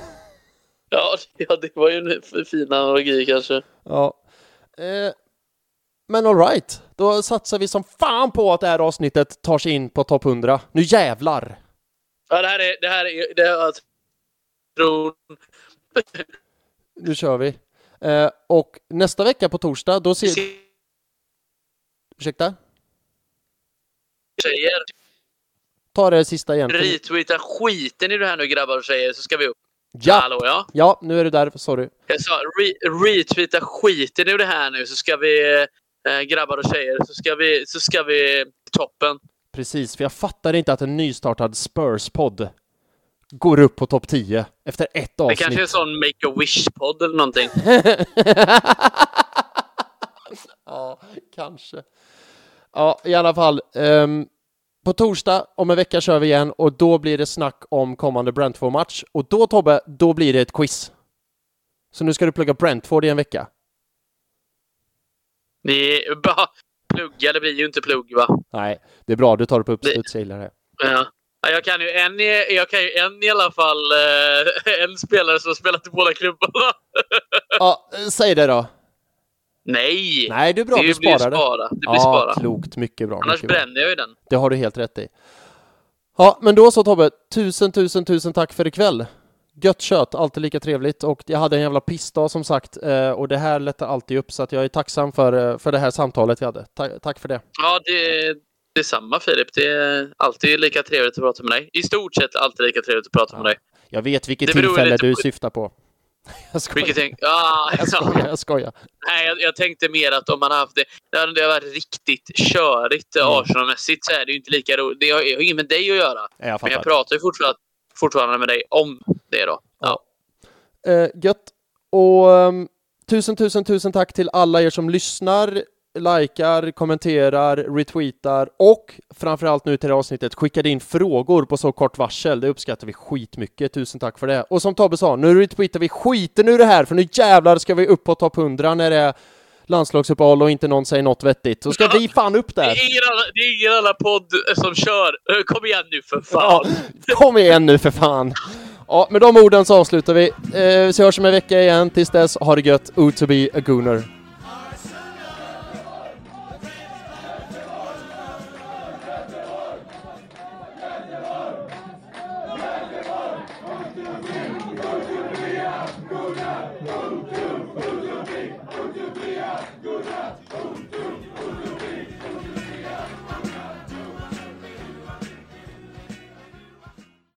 ja, ja, det var ju en fin analogi kanske. Ja. Eh, men alright, då satsar vi som fan på att det här avsnittet tar sig in på topp 100. Nu jävlar! Ja, det här är... Det här är... Det är tror... nu kör vi. Eh, och nästa vecka på torsdag, då ser... Ursäkta? Tjejer. Ta det sista igen. Retweeta skiten i det här nu grabbar och tjejer så ska vi upp. Ja. Hallå, ja. ja, nu är du där. Sorry. Jag sa re retweeta skiten ur det här nu så ska vi, äh, grabbar och tjejer, så ska vi, så ska vi toppen. Precis, för jag fattar inte att en nystartad Spurs-podd går upp på topp 10 efter ett avsnitt. Det kanske är en sån Make-A-Wish-podd eller någonting. ja, kanske. Ja, i alla fall. Um, på torsdag om en vecka kör vi igen och då blir det snack om kommande Brentford-match. Och då Tobbe, då blir det ett quiz. Så nu ska du plugga Brentford i en vecka. Det är bara plugga, det blir ju inte plugg va? Nej, det är bra. Du tar det på uppstuds, jag det. Ja. Jag kan ju en, jag kan ju en i alla fall, eh, en spelare som har spelat i båda klubbarna. ja, säg det då. Nej! Nej, det är bra. Det du sparar det. Spara. Det blir ja, spara. klokt. Mycket bra. Annars mycket bränner bra. jag ju den. Det har du helt rätt i. Ja, men då så Tobbe. Tusen, tusen, tusen tack för ikväll. Gött kött, alltid lika trevligt och jag hade en jävla pissdag som sagt eh, och det här lättar alltid upp så att jag är tacksam för, eh, för det här samtalet vi hade. Ta tack för det. Ja, det, det är samma Filip. Det är alltid lika trevligt att prata med dig. I stort sett alltid lika trevligt att prata ja. med dig. Jag vet vilket tillfälle du på... syftar på. Jag skojar. Tänk... Ah, jag skojar, jag skojar. Nej, jag, jag, tänkte mer att om man har haft det, det har varit riktigt körigt mm. Arsenal-mässigt så är det ju inte lika roligt. Det har, har inget med dig att göra. Jag men jag pratar ju fortfarande, fortfarande med dig om det då. Ja. ja. Uh, gött. Och um, tusen, tusen, tusen tack till alla er som lyssnar likar, kommenterar, retweetar och framförallt nu till det avsnittet skickade in frågor på så kort varsel. Det uppskattar vi skitmycket. Tusen tack för det. Och som Tobbe sa, nu retweetar vi skiten ur det här för nu jävlar ska vi upp på topp 100 när det är landslagsuppehåll och inte någon säger något vettigt. Så ska vi fan upp där. Det är ingen annan, det är ingen annan podd som kör. Kom igen nu för fan. Ja, kom igen nu för fan. Ja, med de orden så avslutar vi. Eh, så hörs om en vecka igen. Tills dess, ha det gött. O to be a gooner.